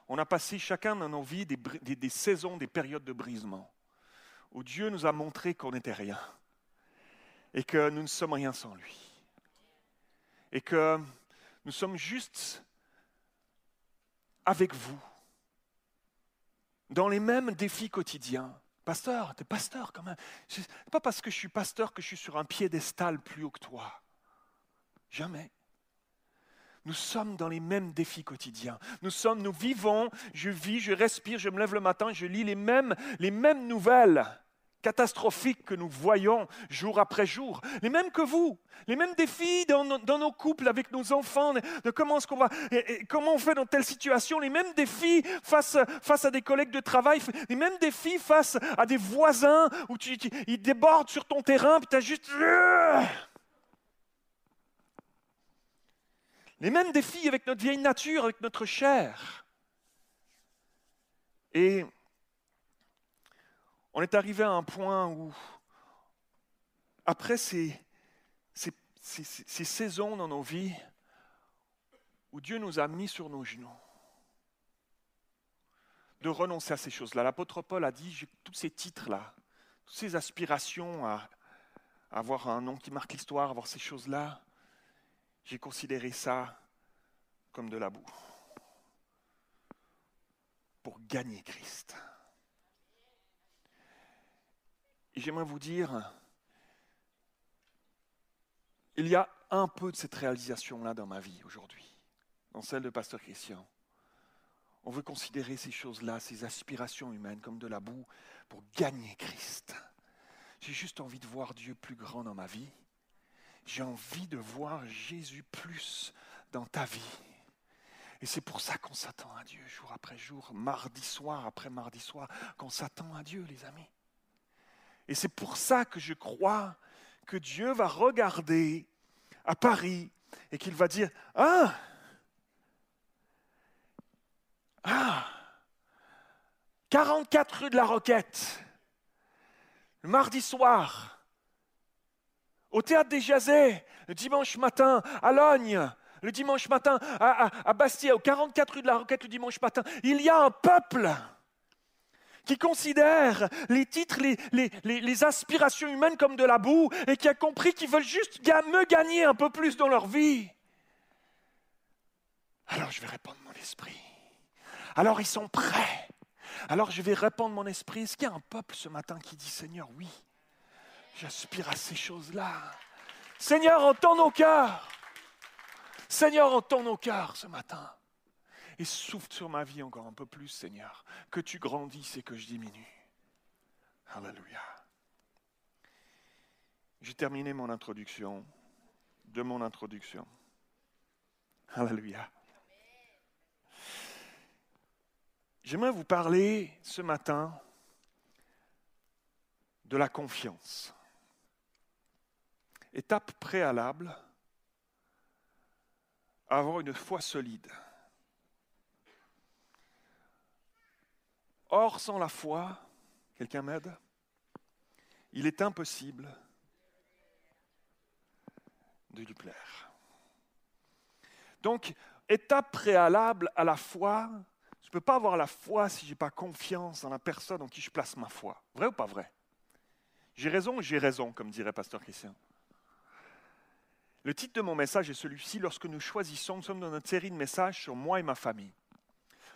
On a passé chacun dans nos vies des, des saisons, des périodes de brisement, où Dieu nous a montré qu'on n'était rien et que nous ne sommes rien sans lui. Et que nous sommes juste avec vous dans les mêmes défis quotidiens. Pasteur, tu es pasteur quand même. Ce n'est pas parce que je suis pasteur que je suis sur un piédestal plus haut que toi. Jamais. Nous sommes dans les mêmes défis quotidiens. Nous sommes, nous vivons, je vis, je respire, je me lève le matin, je lis les mêmes, les mêmes nouvelles catastrophiques que nous voyons jour après jour, les mêmes que vous, les mêmes défis dans, nos, couples avec nos enfants, de comment, ce on fait dans telle situation, les mêmes défis face, face à des collègues de travail, les mêmes défis face à des voisins où ils débordent sur ton terrain, tu as juste... Les mêmes défis avec notre vieille nature, avec notre chair. Et on est arrivé à un point où, après ces, ces, saisons dans nos vies, où Dieu nous a mis sur nos genoux, de renoncer à ces choses-là. L'apôtre Paul a dit, tous ces titres-là, toutes ces aspirations à, à avoir un nom qui marque l'histoire, avoir ces choses-là, j'ai considéré ça comme de la boue pour gagner Christ. Et j'aimerais vous dire, il y a un peu de cette réalisation-là dans ma vie aujourd'hui, dans celle de Pasteur Christian. On veut considérer ces choses-là, ces aspirations humaines, comme de la boue pour gagner Christ. J'ai juste envie de voir Dieu plus grand dans ma vie. J'ai envie de voir Jésus plus dans ta vie. Et c'est pour ça qu'on s'attend à Dieu jour après jour, mardi soir après mardi soir, qu'on s'attend à Dieu, les amis. Et c'est pour ça que je crois que Dieu va regarder à Paris et qu'il va dire, ah, ah, 44 rue de la Roquette, le mardi soir, au théâtre des Jazets, le dimanche matin, à Logne, le dimanche matin, à, à, Bastia, au 44 rue de la Roquette, le dimanche matin, il y a un peuple qui considère les titres, les, aspirations humaines comme de la boue et qui a compris qu'ils veulent juste me gagner un peu plus dans leur vie. Alors je vais répandre mon esprit. Alors ils sont prêts. Alors je vais répandre mon esprit. Est-ce qu'il y a un peuple ce matin qui dit Seigneur, oui, j'aspire à ces choses-là. Seigneur, entends nos cœurs. Seigneur, entends nos cœurs ce matin et souffle sur ma vie encore un peu plus, Seigneur, que tu grandisses et que je diminue. Alléluia. J'ai terminé mon introduction de mon introduction. Alléluia. J'aimerais vous parler ce matin de la confiance. Étape préalable à avoir une foi solide. Or, sans la foi, quelqu'un m'aide. Il est impossible de lui plaire. Donc, étape préalable à la foi, je ne peux pas avoir la foi si je n'ai pas confiance dans la personne en qui je place ma foi. Vrai ou pas vrai? J'ai raison ou j'ai raison, comme dirait Pasteur Christian. Le titre de mon message est celui-ci, lorsque nous choisissons, nous sommes dans notre série de messages sur moi et ma famille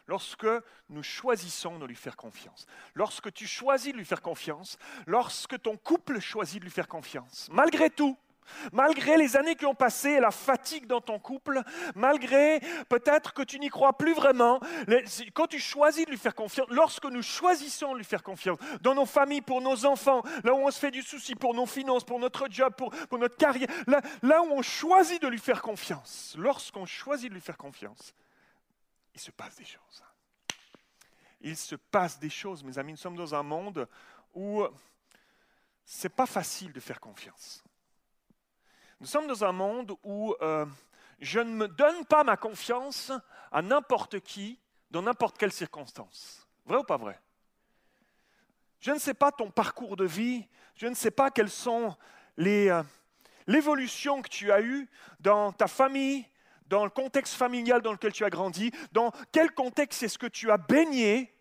lorsque nous choisissons de lui faire confiance, lorsque tu choisis de lui faire confiance, lorsque ton couple choisit de lui faire confiance, malgré tout, malgré les années qui ont passé et la fatigue dans ton couple, malgré peut-être que tu n'y crois plus vraiment, quand tu choisis de lui faire confiance, lorsque nous choisissons de lui faire confiance, dans nos familles, pour nos enfants, là où on se fait du souci, pour nos finances, pour notre job, pour, notre carrière, là où on choisit de lui faire confiance, lorsqu'on choisit de lui faire confiance, il se passe des choses. Il se passe des choses, mes amis. Nous sommes dans un monde où c'est pas facile de faire confiance. Nous sommes dans un monde où euh, je ne me donne pas ma confiance à n'importe qui, dans n'importe quelle circonstance. Vrai ou pas vrai? Je ne sais pas ton parcours de vie, je ne sais pas quelles sont les, euh, l'évolution que tu as eue dans ta famille, dans le contexte familial dans lequel tu as grandi, dans quel contexte est-ce que tu as baigné.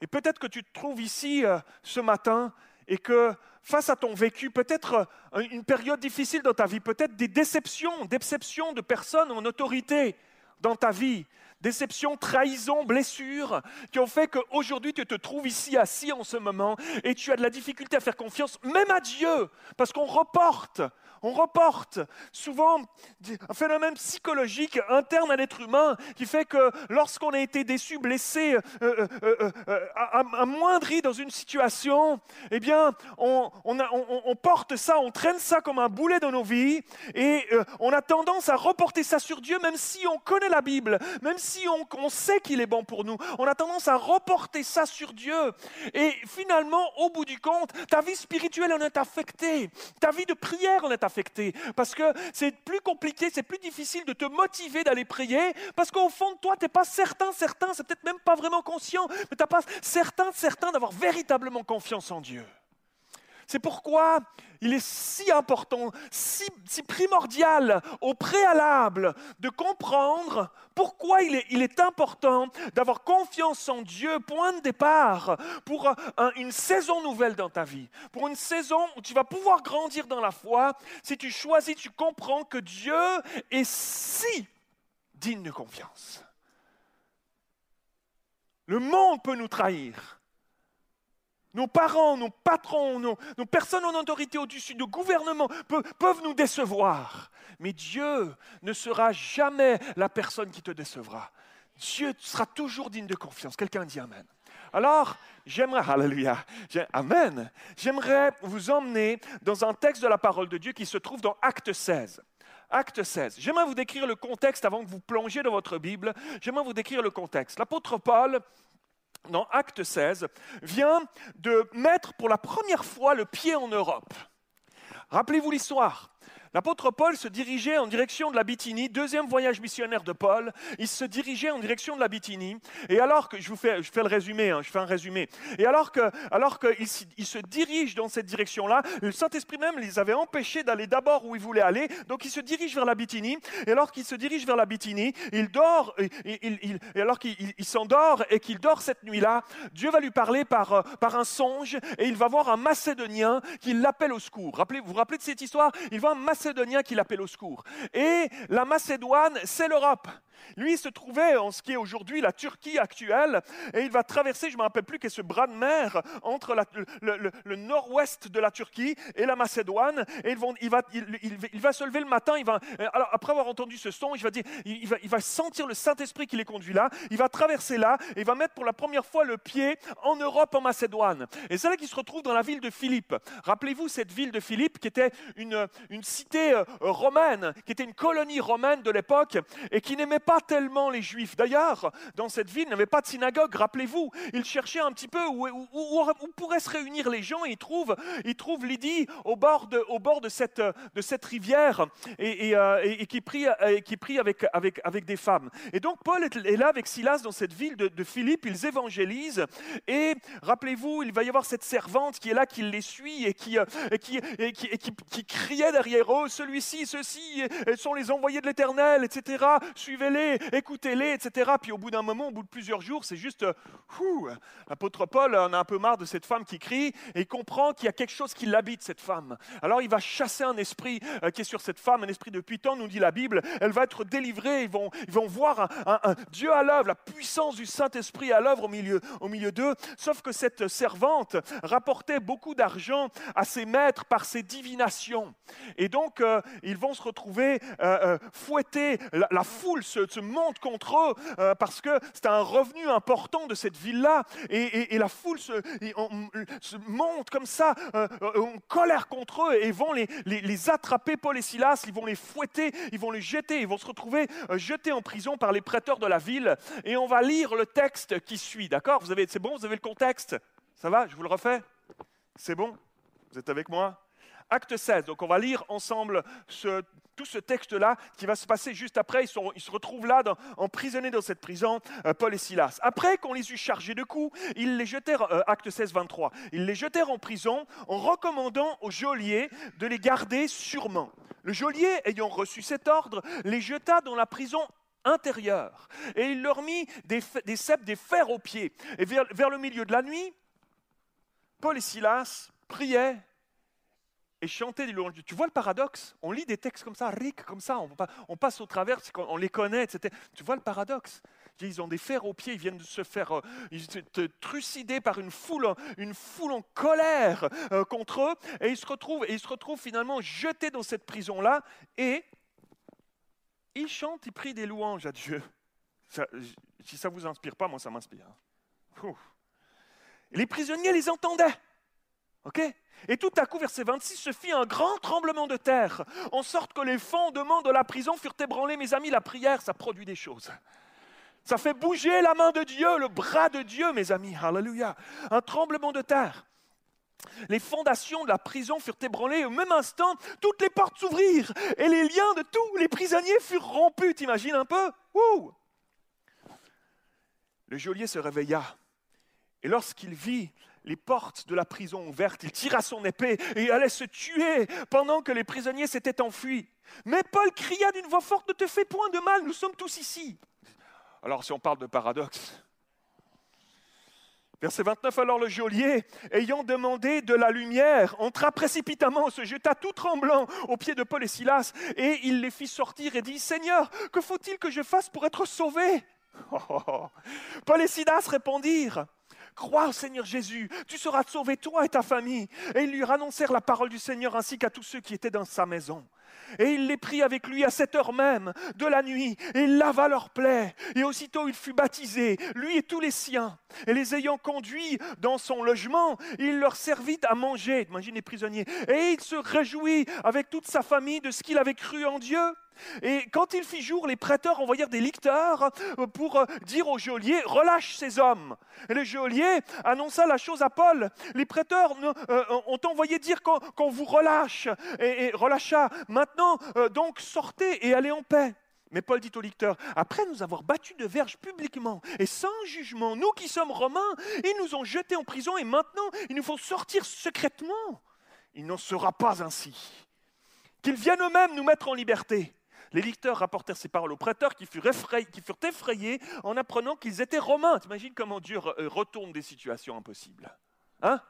Et peut-être que tu te trouves ici euh, ce matin et que face à ton vécu, peut-être euh, une période difficile dans ta vie, peut-être des déceptions, déceptions de personnes en autorité dans ta vie, déception, trahison, blessure, qui ont fait qu'aujourd'hui tu te trouves ici assis en ce moment et tu as de la difficulté à faire confiance même à Dieu, parce qu'on reporte, on reporte souvent un phénomène psychologique interne à l'être humain qui fait que lorsqu'on a été déçu, blessé, euh, euh, euh, amoindri dans une situation, eh bien, on, on, porte ça, on traîne ça comme un boulet dans nos vies et on a tendance à reporter ça sur Dieu, même si on connaît la Bible, même si on, on sait qu'il est bon pour nous. On a tendance à reporter ça sur Dieu. Et finalement, au bout du compte, ta vie spirituelle en est affectée, ta vie de prière en est affectée affecté. Parce que c'est plus compliqué, c'est plus difficile de te motiver d'aller prier. Parce qu'au fond de toi, tu n'es pas certain, certain, c'est peut-être même pas vraiment conscient, mais tu n'es pas certain, certain d'avoir véritablement confiance en Dieu. C'est pourquoi il est si important, si, primordial au préalable de comprendre pourquoi il est, important d'avoir confiance en Dieu, point de départ, pour une saison nouvelle dans ta vie, pour une saison où tu vas pouvoir grandir dans la foi, si tu choisis, tu comprends que Dieu est si digne de confiance. Le monde peut nous trahir. Nos parents, nos patrons, nos, personnes en autorité au-dessus, nos gouvernements peuvent nous décevoir. Mais Dieu ne sera jamais la personne qui te décevra. Dieu sera toujours digne de confiance. Quelqu'un dit Amen. Alors, j'aimerais, [LAUGHS] Alléluia, Amen, j'aimerais vous emmener dans un texte de la parole de Dieu qui se trouve dans Acte 16. Acte 16. J'aimerais vous décrire le contexte avant que vous plongiez dans votre Bible. J'aimerais vous décrire le contexte. L'apôtre Paul dans Acte 16, vient de mettre pour la première fois le pied en Europe. Rappelez-vous l'histoire. L'apôtre Paul se dirigeait en direction de la Bithynie, deuxième voyage missionnaire de Paul. Il se dirigeait en direction de la Bithynie. Et alors que, je vous fais, je fais le résumé, hein, je fais un résumé. Et alors que, alors qu'il il se dirige dans cette direction-là, le Saint-Esprit même les avait empêchés d'aller d'abord où il voulait aller. Donc il se dirige vers la Bithynie. Et alors qu'il se dirige vers la Bithynie, il dort. Et, alors qu'il s'endort et qu'il dort cette nuit-là, Dieu va lui parler par, euh, par un songe et il va voir un Macédonien qui l'appelle au secours. Rappelez, vous vous rappelez de cette histoire? Il voit un Macédonien qui l'appelle au secours. Et la Macédoine, c'est l'Europe. Lui, il se trouvait en ce qui est aujourd'hui la Turquie actuelle, et il va traverser, je ne me rappelle plus, qu'est ce bras de mer entre le, nord-ouest de la Turquie et la Macédoine, et il, va, se lever le matin, il va, alors, après avoir entendu ce son, il va, dire, il, va, sentir le Saint-Esprit qui les conduit là, il va traverser là, et il va mettre pour la première fois le pied en Europe, en Macédoine. Et c'est là qu'il se retrouve dans la ville de Philippe. Rappelez-vous cette ville de Philippe qui était une, une cité euh, romaine, qui était une colonie romaine de l'époque, et qui n'aimait pas tellement les Juifs. D'ailleurs, dans cette ville, il n'y avait pas de synagogue, rappelez-vous. Ils cherchaient un petit peu où, où, pourraient se réunir les gens et ils trouvent, ils trouvent Lydie au bord de, au bord de, cette, de cette rivière et, et, euh, qui prie, qui prie avec, avec, avec des femmes. Et donc Paul est là avec Silas dans cette ville de, Philippe, ils évangélisent et rappelez-vous, il va y avoir cette servante qui est là, qui les suit et qui, euh, qui, qui, criait derrière eux, celui-ci, ceux-ci sont les envoyés de l'Éternel, etc. Suivez-les écoutez-les, etc. Puis au bout d'un moment, au bout de plusieurs jours, c'est juste, euh, l'apôtre Paul en a un peu marre de cette femme qui crie et il comprend qu'il y a quelque chose qui l'habite, cette femme. Alors il va chasser un esprit euh, qui est sur cette femme, un esprit de puissant, nous dit la Bible. Elle va être délivrée, ils vont, ils vont voir un, Dieu à l'œuvre, la puissance du Saint-Esprit à l'œuvre au milieu, au milieu d'eux. Sauf que cette servante rapportait beaucoup d'argent à ses maîtres par ses divinations. Et donc, euh, ils vont se retrouver fouettés, la, la foule se, se monte contre eux euh, parce que c'est un revenu important de cette ville-là. Et, la foule se, monte comme ça, euh, euh, en colère contre eux et vont les, les, attraper, Paul et Silas, ils vont les fouetter, ils vont les jeter, ils vont se retrouver jetés en prison par les prêteurs de la ville. Et on va lire le texte qui suit, d'accord? C'est bon, vous avez le contexte? Ça va? Je vous le refais? C'est bon? Vous êtes avec moi? Acte 16, donc on va lire ensemble tout ce texte-là qui va se passer juste après. Ils, se retrouvent là, emprisonnés dans cette prison, euh, Paul et Silas. Après qu'on les eut chargés de coups, ils les jetèrent, euh, acte 16, 23, ils les jetèrent en prison en recommandant au geôlier de les garder sûrement. Le geôlier, ayant reçu cet ordre, les jeta dans la prison intérieure et il leur mit des, des des fers aux pieds. Et vers, vers le milieu de la nuit, Paul et Silas priaient et chanter des louanges. Tu vois le paradoxe? On lit des textes comme ça, ric, comme ça, on, passe au travers, on les connaît, etc. Tu vois le paradoxe? Ils ont des fers aux pieds, ils viennent de se faire euh, trucider par une foule, une foule en colère euh, contre eux, et ils se retrouvent, et ils se retrouvent finalement jetés dans cette prison-là, et ils chantent, ils prient des louanges à Dieu. Ça- si ça vous inspire pas, moi ça m'inspire. Ouh. Les prisonniers les entendaient. Et tout à coup, verset 26, se fit un grand tremblement de terre, en sorte que les fondements de la prison furent ébranlés. Mes amis, la prière, ça produit des choses. Ça fait bouger la main de Dieu, le bras de Dieu, mes amis. Alléluia. Un tremblement de terre. Les fondations de la prison furent ébranlées. Au même instant, toutes les portes s'ouvrirent et les liens de tous les prisonniers furent rompus. T'imagines un peu? Ouh Le geôlier se réveilla et lorsqu'il vit les portes de la prison ouvertes, il tira son épée et allait se tuer pendant que les prisonniers s'étaient enfuis. Mais Paul cria d'une voix forte, ne te fais point de mal, nous sommes tous ici. Alors si on parle de paradoxe, Verset 29, alors le geôlier, ayant demandé de la lumière, entra précipitamment, se jeta tout tremblant aux pieds de Paul et Silas, et il les fit sortir et dit, Seigneur, que faut-il que je fasse pour être sauvé? [LAUGHS] Paul et Silas répondirent, Crois au Seigneur Jésus, tu seras sauvé, toi et ta famille. Et ils lui annoncèrent la parole du Seigneur ainsi qu'à tous ceux qui étaient dans sa maison. Et il les prit avec lui à cette heure même de la nuit, et il lava leurs plaies. Et aussitôt il fut baptisé, lui et tous les siens. Et les ayant conduits dans son logement, il leur servit à manger. Imagine les prisonniers. Et il se réjouit avec toute sa famille de ce qu'il avait cru en Dieu. Et quand il fit jour, les prêteurs envoyèrent des licteurs pour euh, dire au geôlier Relâche ces hommes. Et le geôlier annonça la chose à Paul. Les prêteurs euh, ont envoyé dire qu'on vous relâche. Et relâcha. Maintenant, euh, donc, sortez et allez en paix. Mais Paul dit au licteur, après nous avoir battus de verge publiquement et sans jugement, nous qui sommes romains, ils nous ont jetés en prison et maintenant ils nous font sortir secrètement. Il n'en sera pas ainsi. Qu'ils viennent eux-mêmes nous mettre en liberté. Les licteurs rapportèrent ces paroles aux prêteurs qui furent, effrayés, en apprenant qu'ils étaient romains. T'imagines comment Dieu euh, retourne des situations impossibles Hein?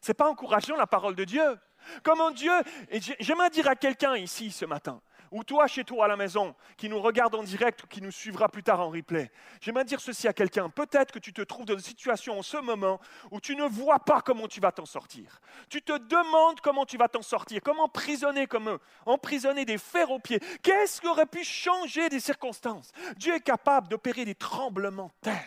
C'est pas encourageant la parole de Dieu. Comment Dieu. et j'ai- J'aimerais dire à quelqu'un ici ce matin, ou toi chez toi à la maison, qui nous regarde en direct ou qui nous suivra plus tard en replay, j'aimerais dire ceci à quelqu'un. Peut-être que tu te trouves dans une situation en ce moment où tu ne vois pas comment tu vas t'en sortir. Tu te demandes comment tu vas t'en sortir, comment emprisonner comme eux, emprisonner des fers aux pieds. Qu'est-ce qui aurait pu changer des circonstances? Dieu est capable d'opérer des tremblements de terre.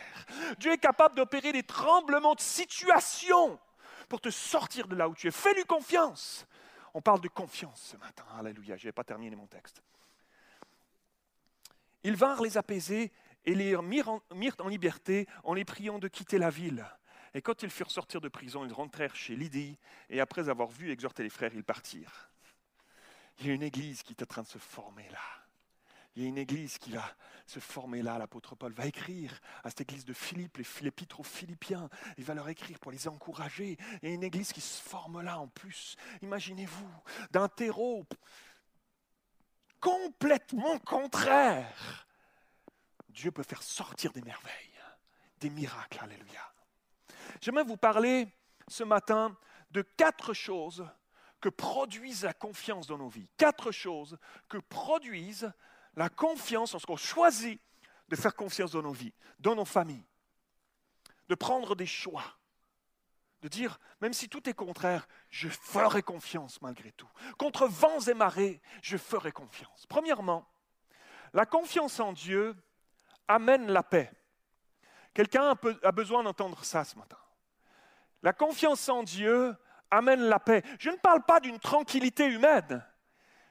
Dieu est capable d'opérer des tremblements de situation pour te sortir de là où tu es. Fais-lui confiance. On parle de confiance ce matin. Alléluia. Je n'ai pas terminé mon texte. Ils vinrent les apaiser et les mirent en, liberté en les priant de quitter la ville. Et quand ils furent sortis de prison, ils rentrèrent chez Lydie et après avoir vu exhorter les frères, ils partirent. Il y a une église qui est en train de se former là. Il y a une église qui va se former là. L'apôtre Paul va écrire à cette église de Philippe, les l'épître aux Philippiens. Il va leur écrire pour les encourager. Il y a une église qui se forme là en plus. Imaginez-vous, d'un terreau complètement contraire. Dieu peut faire sortir des merveilles, des miracles. Alléluia. J'aimerais vous parler ce matin de quatre choses que produisent la confiance dans nos vies. Quatre choses que produisent la confiance lorsqu'on choisit de faire confiance dans nos vies, dans nos familles, de prendre des choix, de dire, même si tout est contraire, je ferai confiance malgré tout. Contre vents et marées, je ferai confiance. Premièrement, la confiance en Dieu amène la paix. Quelqu'un a besoin d'entendre ça ce matin. La confiance en Dieu amène la paix. Je ne parle pas d'une tranquillité humaine.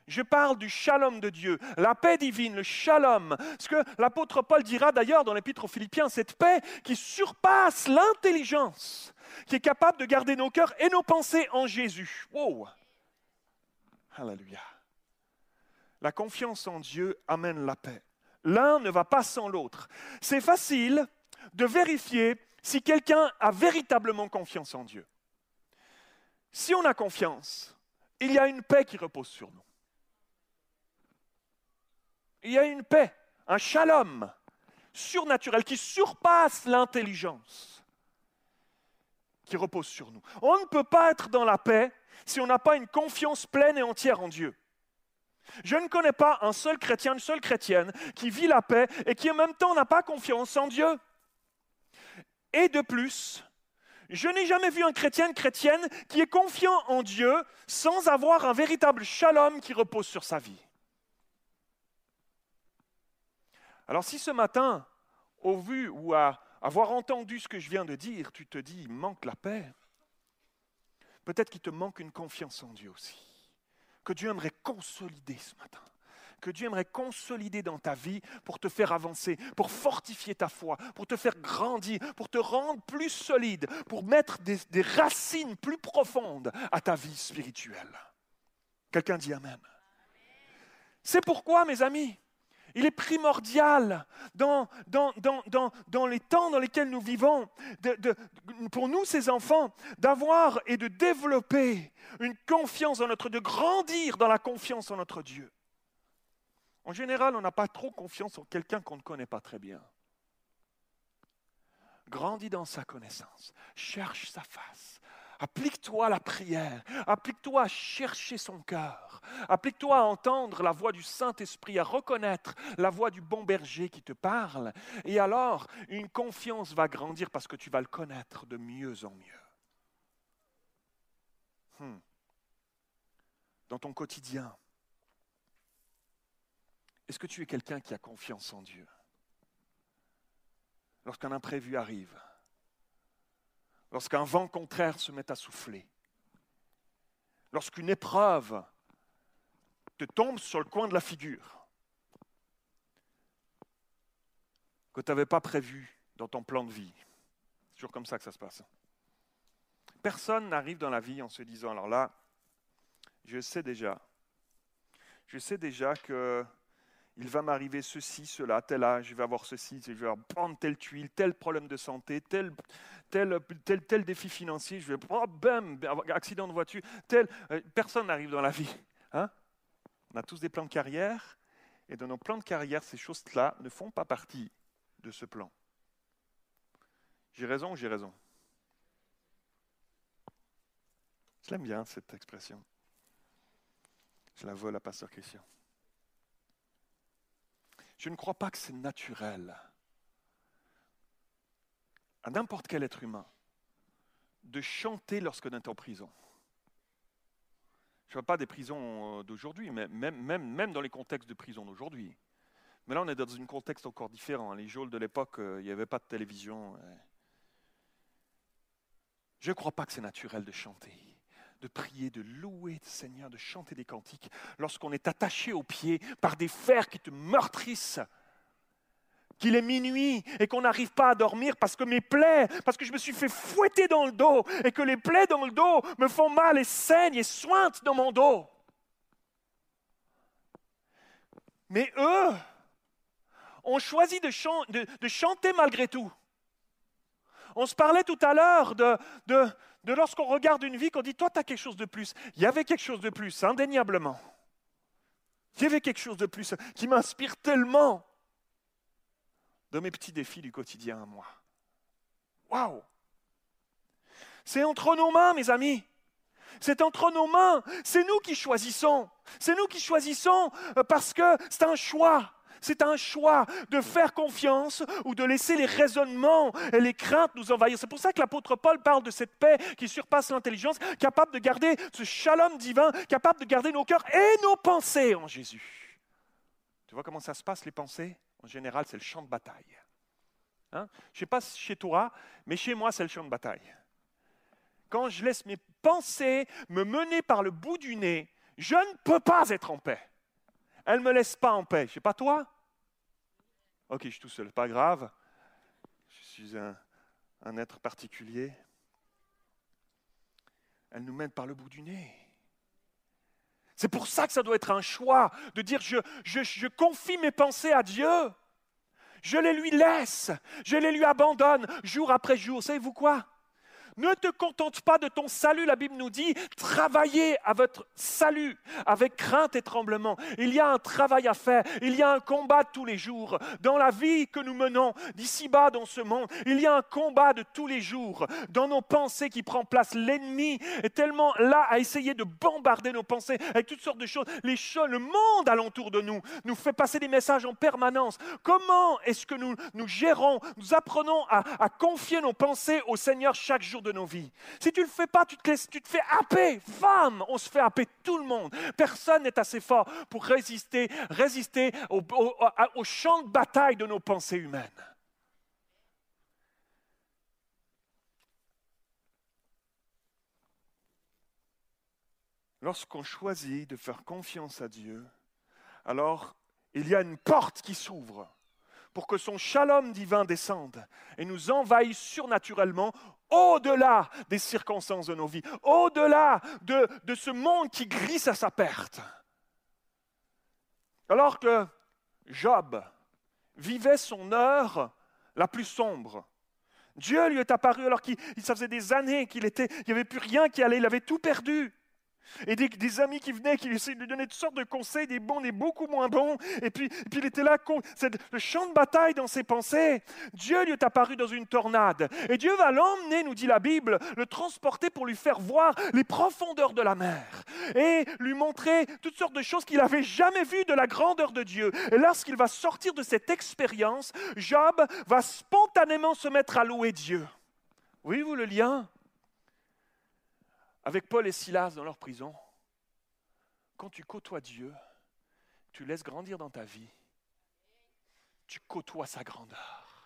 Je parle du shalom de Dieu, la paix divine, le shalom. Ce que l'apôtre Paul dira d'ailleurs dans l'épître aux Philippiens, cette paix qui surpasse l'intelligence, qui est capable de garder nos cœurs et nos pensées en Jésus. Wow! Alléluia. La confiance en Dieu amène la paix. L'un ne va pas sans l'autre. C'est facile de vérifier si quelqu'un a véritablement confiance en Dieu. Si on a confiance, il y a une paix qui repose sur nous. Il y a une paix, un shalom surnaturel qui surpasse l'intelligence, qui repose sur nous. On ne peut pas être dans la paix si on n'a pas une confiance pleine et entière en Dieu. Je ne connais pas un seul chrétien, une seule chrétienne qui vit la paix et qui en même temps n'a pas confiance en Dieu. Et de plus, je n'ai jamais vu un chrétien, chrétienne qui est confiant en Dieu sans avoir un véritable shalom qui repose sur sa vie. Alors si ce matin, au vu ou à avoir entendu ce que je viens de dire, tu te dis, il manque la paix, peut-être qu'il te manque une confiance en Dieu aussi, que Dieu aimerait consolider ce matin que Dieu aimerait consolider dans ta vie pour te faire avancer, pour fortifier ta foi, pour te faire grandir, pour te rendre plus solide, pour mettre des, des racines plus profondes à ta vie spirituelle. Quelqu'un dit Amen. C'est pourquoi, mes amis, il est primordial dans, les temps dans lesquels nous vivons, pour nous, ces enfants, d'avoir et de développer une confiance en notre, de grandir dans la confiance en notre Dieu. En général, on n'a pas trop confiance en quelqu'un qu'on ne connaît pas très bien. Grandis dans sa connaissance, cherche sa face, applique-toi à la prière, applique-toi à chercher son cœur, applique-toi à entendre la voix du Saint-Esprit, à reconnaître la voix du bon berger qui te parle, et alors une confiance va grandir parce que tu vas le connaître de mieux en mieux. Hmm. Dans ton quotidien, est-ce que tu es quelqu'un qui a confiance en Dieu? Lorsqu'un imprévu arrive, lorsqu'un vent contraire se met à souffler, lorsqu'une épreuve te tombe sur le coin de la figure, que tu n'avais pas prévu dans ton plan de vie. C'est toujours comme ça que ça se passe. Personne n'arrive dans la vie en se disant, alors là, je sais déjà, je sais déjà que il va m'arriver ceci, cela, tel âge, je vais avoir ceci, je vais prendre telle tuile, tel problème de santé, tel, tel, tel, tel défi financier, je vais, oh, bam, accident de voiture, tel. Euh, personne n'arrive dans la vie. Hein On a tous des plans de carrière, et dans nos plans de carrière, ces choses-là ne font pas partie de ce plan. J'ai raison ou j'ai raison? Je l'aime bien, cette expression. Je la vole à Pasteur Christian. Je ne crois pas que c'est naturel à n'importe quel être humain de chanter lorsqu'on est en prison. Je ne vois pas des prisons euh, d'aujourd'hui, mais même, même, dans les contextes de prison d'aujourd'hui. Mais là, on est dans un contexte encore différent. Les geôles de l'époque, euh, il n'y avait pas de télévision. Je ne crois pas que c'est naturel de chanter de prier, de louer le Seigneur, de chanter des cantiques, lorsqu'on est attaché aux pieds par des fers qui te meurtrissent, qu'il est minuit et qu'on n'arrive pas à dormir parce que mes plaies, parce que je me suis fait fouetter dans le dos et que les plaies dans le dos me font mal et saignent et sointent dans mon dos. Mais eux ont choisi de, chanter malgré tout. On se parlait tout à l'heure de, de lorsqu'on regarde une vie, qu'on dit, toi, tu quelque chose de plus. Il y avait quelque chose de plus, indéniablement. Il y avait quelque chose de plus qui m'inspire tellement de mes petits défis du quotidien à moi. Waouh! C'est entre nos mains, mes amis. C'est entre nos mains. C'est nous qui choisissons. C'est nous qui choisissons parce que c'est un choix. C'est un choix de faire confiance ou de laisser les raisonnements et les craintes nous envahir. C'est pour ça que l'apôtre Paul parle de cette paix qui surpasse l'intelligence, capable de garder ce shalom divin, capable de garder nos cœurs et nos pensées en Jésus. Tu vois comment ça se passe, les pensées? En général, c'est le champ de bataille. Hein? Je ne sais pas chez toi, mais chez moi, c'est le champ de bataille. Quand je laisse mes pensées me mener par le bout du nez, je ne peux pas être en paix. Elles ne me laissent pas en paix. Je ne sais pas toi, Ok, je suis tout seul, pas grave. Je suis un, être particulier. Elle nous mène par le bout du nez. C'est pour ça que ça doit être un choix de dire je, je, confie mes pensées à Dieu. Je les lui laisse, je les lui abandonne jour après jour. Savez-vous quoi? Ne te contente pas de ton salut, la Bible nous dit, travaillez à votre salut avec crainte et tremblement. Il y a un travail à faire, il y a un combat tous les jours. Dans la vie que nous menons d'ici-bas dans ce monde, il y a un combat de tous les jours. Dans nos pensées qui prend place, l'ennemi est tellement là à essayer de bombarder nos pensées avec toutes sortes de choses. Les choses, le monde alentour de nous nous fait passer des messages en permanence. Comment est-ce que nous, nous gérons, nous apprenons à, à confier nos pensées au Seigneur chaque jour? De nos vies. Si tu ne le fais pas, tu te, tu te fais happer. Femme, on se fait happer tout le monde. Personne n'est assez fort pour résister, résister au champ de bataille de nos pensées humaines. Lorsqu'on choisit de faire confiance à Dieu, alors il y a une porte qui s'ouvre pour que son shalom divin descende et nous envahisse surnaturellement au-delà des circonstances de nos vies, au-delà de, de ce monde qui glisse à sa perte. Alors que Job vivait son heure la plus sombre, Dieu lui est apparu alors qu'il ça faisait des années qu'il était, il n'y avait plus rien qui allait, il avait tout perdu. Et des, amis qui venaient, qui essayaient de lui donner toutes sortes de conseils, des bons, des beaucoup moins bons. Et puis, puis il était là, c'est le champ de bataille dans ses pensées. Dieu lui est apparu dans une tornade. Et Dieu va l'emmener, nous dit la Bible, le transporter pour lui faire voir les profondeurs de la mer. Et lui montrer toutes sortes de choses qu'il n'avait jamais vues de la grandeur de Dieu. Et lorsqu'il va sortir de cette expérience, Job va spontanément se mettre à louer Dieu. Voyez-vous le lien? Avec Paul et Silas dans leur prison, quand tu côtoies Dieu, tu laisses grandir dans ta vie, tu côtoies sa grandeur.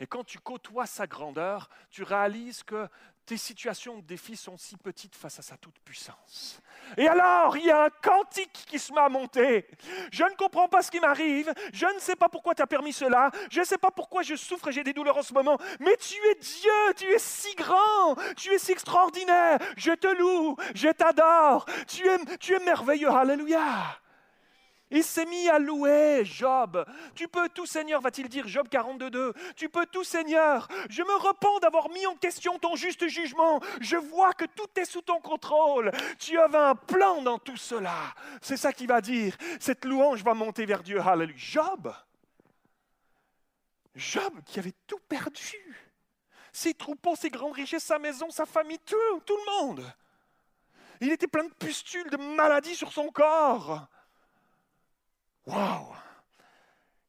Et quand tu côtoies sa grandeur, tu réalises que tes situations de défi sont si petites face à sa toute-puissance. Et alors, il y a un cantique qui se met à monter. Je ne comprends pas ce qui m'arrive. Je ne sais pas pourquoi tu as permis cela. Je ne sais pas pourquoi je souffre et j'ai des douleurs en ce moment. Mais tu es Dieu, tu es si grand, tu es si extraordinaire. Je te loue, je t'adore. Tu es, tu es merveilleux. Alléluia. Il s'est mis à louer Job. Tu peux tout, Seigneur, va-t-il dire, Job 42.2. Tu peux tout, Seigneur. Je me repens d'avoir mis en question ton juste jugement. Je vois que tout est sous ton contrôle. Tu avais un plan dans tout cela. C'est ça qu'il va dire. Cette louange va monter vers Dieu. Alléluia. Job. Job qui avait tout perdu. Ses troupeaux, ses grandes richesses, sa maison, sa famille, tout, tout le monde. Il était plein de pustules, de maladies sur son corps. Waouh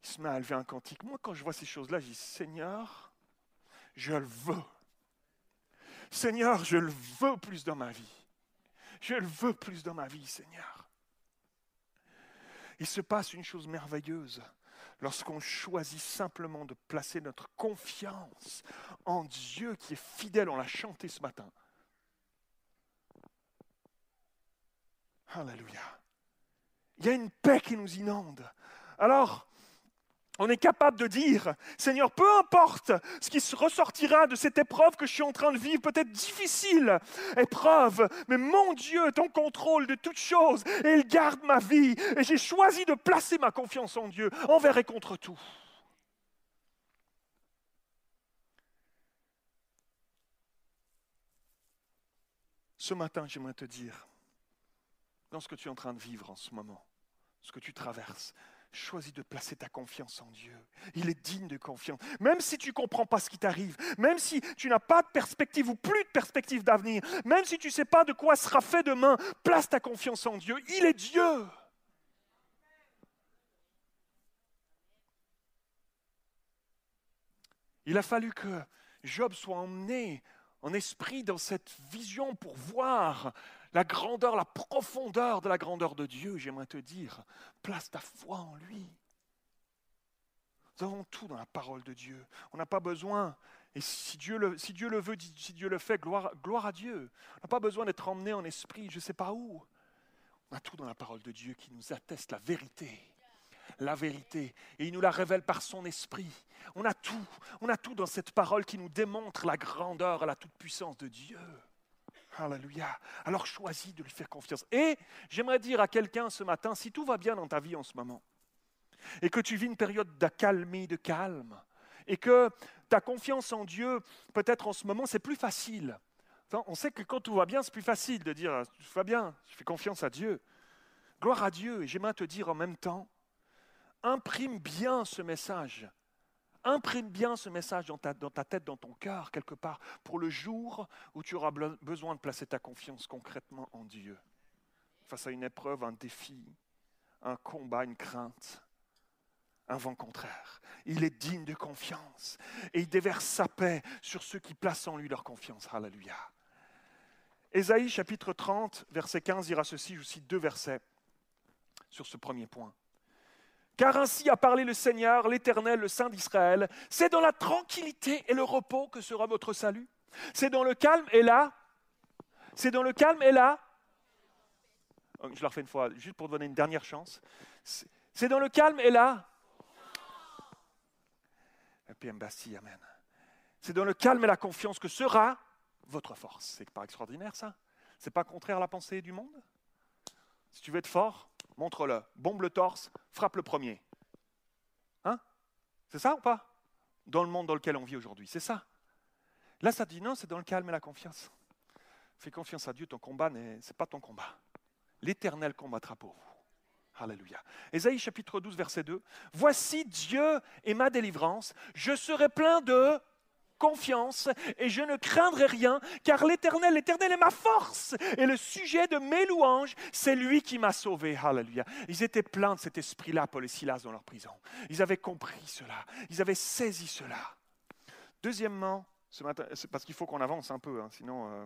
Il se met à lever un cantique. Moi, quand je vois ces choses-là, je dis Seigneur, je le veux. Seigneur, je le veux plus dans ma vie. Je le veux plus dans ma vie, Seigneur. Il se passe une chose merveilleuse lorsqu'on choisit simplement de placer notre confiance en Dieu qui est fidèle. On l'a chanté ce matin. Alléluia. Il y a une paix qui nous inonde. Alors, on est capable de dire, Seigneur, peu importe ce qui ressortira de cette épreuve que je suis en train de vivre, peut-être difficile épreuve, mais mon Dieu est en contrôle de toutes choses et il garde ma vie. Et j'ai choisi de placer ma confiance en Dieu envers et contre tout. Ce matin, j'aimerais te dire, dans ce que tu es en train de vivre en ce moment, ce que tu traverses, choisis de placer ta confiance en Dieu. Il est digne de confiance. Même si tu ne comprends pas ce qui t'arrive, même si tu n'as pas de perspective ou plus de perspective d'avenir, même si tu ne sais pas de quoi sera fait demain, place ta confiance en Dieu. Il est Dieu. Il a fallu que Job soit emmené en esprit dans cette vision pour voir la grandeur, la profondeur de la grandeur de Dieu, j'aimerais te dire, place ta foi en lui. Nous avons tout dans la parole de Dieu. On n'a pas besoin, et si Dieu le, si Dieu le veut, si Dieu le fait, gloire, à Dieu. On n'a pas besoin d'être emmené en esprit, je ne sais pas où. On a tout dans la parole de Dieu qui nous atteste la vérité. La vérité. Et il nous la révèle par son esprit. On a tout. On a tout dans cette parole qui nous démontre la grandeur, la toute-puissance de Dieu. Alléluia. Alors choisis de lui faire confiance. Et j'aimerais dire à quelqu'un ce matin, si tout va bien dans ta vie en ce moment, et que tu vis une période d'accalmie, de calme, et que ta confiance en Dieu, peut-être en ce moment, c'est plus facile. On sait que quand tout va bien, c'est plus facile de dire tout va bien, je fais confiance à Dieu. Gloire à Dieu. Et j'aimerais te dire en même temps, imprime bien ce message. Imprime bien ce message dans ta, tête, dans ton cœur, quelque part, pour le jour où tu auras besoin de placer ta confiance concrètement en Dieu. Face à une épreuve, un défi, un combat, une crainte un vent contraire. Il est digne de confiance et il déverse sa paix sur ceux qui placent en lui leur confiance. Alléluia. Ésaïe chapitre 30, verset 15 dira ceci, je cite deux versets sur ce premier point. Car ainsi a parlé le Seigneur, l'Éternel, le Saint d'Israël, c'est dans la tranquillité et le repos que sera votre salut. C'est dans le calme et là, c'est dans le calme et là, oh, je la refais une fois, juste pour donner une dernière chance. C'est dans le calme et là, PM Bastille, Amen. C'est dans le calme et la confiance que sera votre force. C'est pas extraordinaire ça? C'est pas contraire à la pensée du monde? Si tu veux être fort, montre-le. Bombe le torse, frappe le premier. Hein? C'est ça ou pas? Dans le monde dans lequel on vit aujourd'hui, c'est ça. Là, ça dit non, c'est dans le calme et la confiance. Fais confiance à Dieu, ton combat, ce n'est pas ton combat. L'Éternel combattra pour vous. Alléluia. Ésaïe chapitre 12, verset 2. Voici Dieu est ma délivrance. Je serai plein de confiance et je ne craindrai rien, car l'Éternel, l'Éternel est ma force. Et le sujet de mes louanges, c'est lui qui m'a sauvé. Alléluia. Ils étaient pleins de cet esprit-là, Paul et Silas, dans leur prison. Ils avaient compris cela. Ils avaient saisi cela. Deuxièmement, ce matin, parce qu'il faut qu'on avance un peu, hein, sinon. Euh,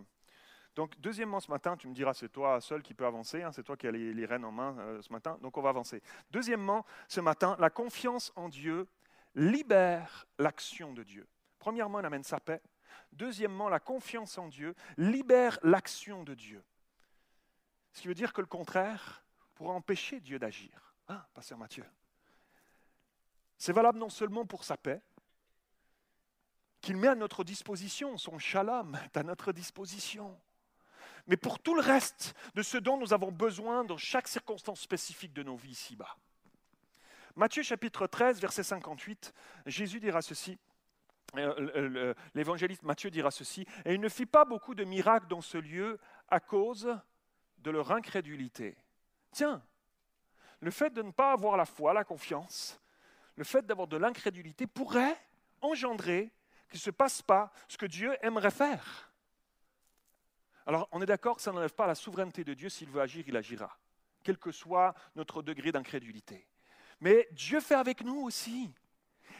donc, deuxièmement, ce matin, tu me diras, c'est toi seul qui peux avancer, hein, c'est toi qui as les, rênes en main euh, ce matin, donc on va avancer. Deuxièmement, ce matin, la confiance en Dieu libère l'action de Dieu. Premièrement, elle amène sa paix. Deuxièmement, la confiance en Dieu libère l'action de Dieu. Ce qui veut dire que le contraire pourra empêcher Dieu d'agir. Hein, Pasteur Mathieu C'est valable non seulement pour sa paix, qu'il met à notre disposition, son shalom est à notre disposition mais pour tout le reste de ce dont nous avons besoin dans chaque circonstance spécifique de nos vies ici-bas. Matthieu chapitre 13, verset 58, Jésus dira ceci, l'évangéliste Matthieu dira ceci, et il ne fit pas beaucoup de miracles dans ce lieu à cause de leur incrédulité. Tiens, le fait de ne pas avoir la foi, la confiance, le fait d'avoir de l'incrédulité pourrait engendrer qu'il ne se passe pas ce que Dieu aimerait faire. Alors, on est d'accord que ça n'enlève pas la souveraineté de Dieu. S'il veut agir, il agira, quel que soit notre degré d'incrédulité. Mais Dieu fait avec nous aussi.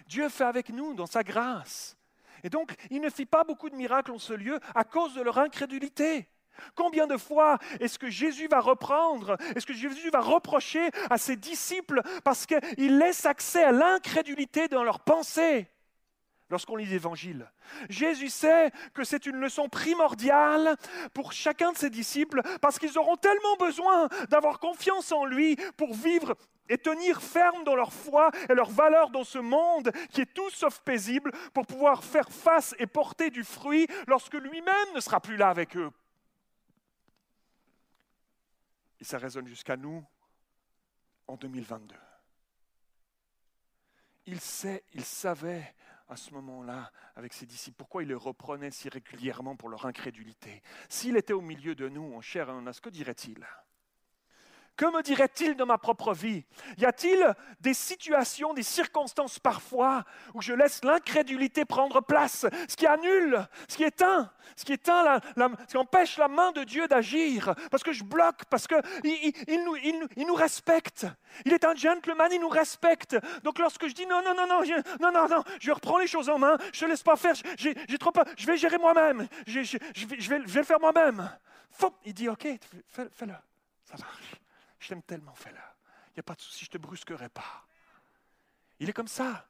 Dieu fait avec nous dans sa grâce. Et donc, il ne fit pas beaucoup de miracles en ce lieu à cause de leur incrédulité. Combien de fois est-ce que Jésus va reprendre, est-ce que Jésus va reprocher à ses disciples parce qu'il laisse accès à l'incrédulité dans leurs pensées? Lorsqu'on lit l'Évangile. Jésus sait que c'est une leçon primordiale pour chacun de ses disciples parce qu'ils auront tellement besoin d'avoir confiance en lui pour vivre et tenir ferme dans leur foi et leur valeur dans ce monde qui est tout sauf paisible pour pouvoir faire face et porter du fruit lorsque lui-même ne sera plus là avec eux. Et ça résonne jusqu'à nous en 2022. Il sait, il savait à ce moment-là avec ses disciples. Pourquoi il les reprenait si régulièrement pour leur incrédulité? S'il était au milieu de nous, en chair os, que dirait-il? Que me dirait-il de ma propre vie? Y a-t-il des situations, des circonstances parfois où je laisse l'incrédulité prendre place, ce qui annule, ce qui éteint, ce qui éteint, ce qui empêche la main de Dieu d'agir, parce que je bloque, parce qu'il il, nous, respecte. Il est un gentleman, il nous respecte. Donc lorsque je dis non, non, non, non, je, non, non, non, je reprends les choses en main, je ne laisse pas faire, je vais gérer moi-même, je, je, je, vais, le faire moi-même. Il dit ok, fais-le, ça marche. Je t'aime tellement, fais-le. Il n'y a pas de souci, je ne te brusquerai pas. Il est comme ça.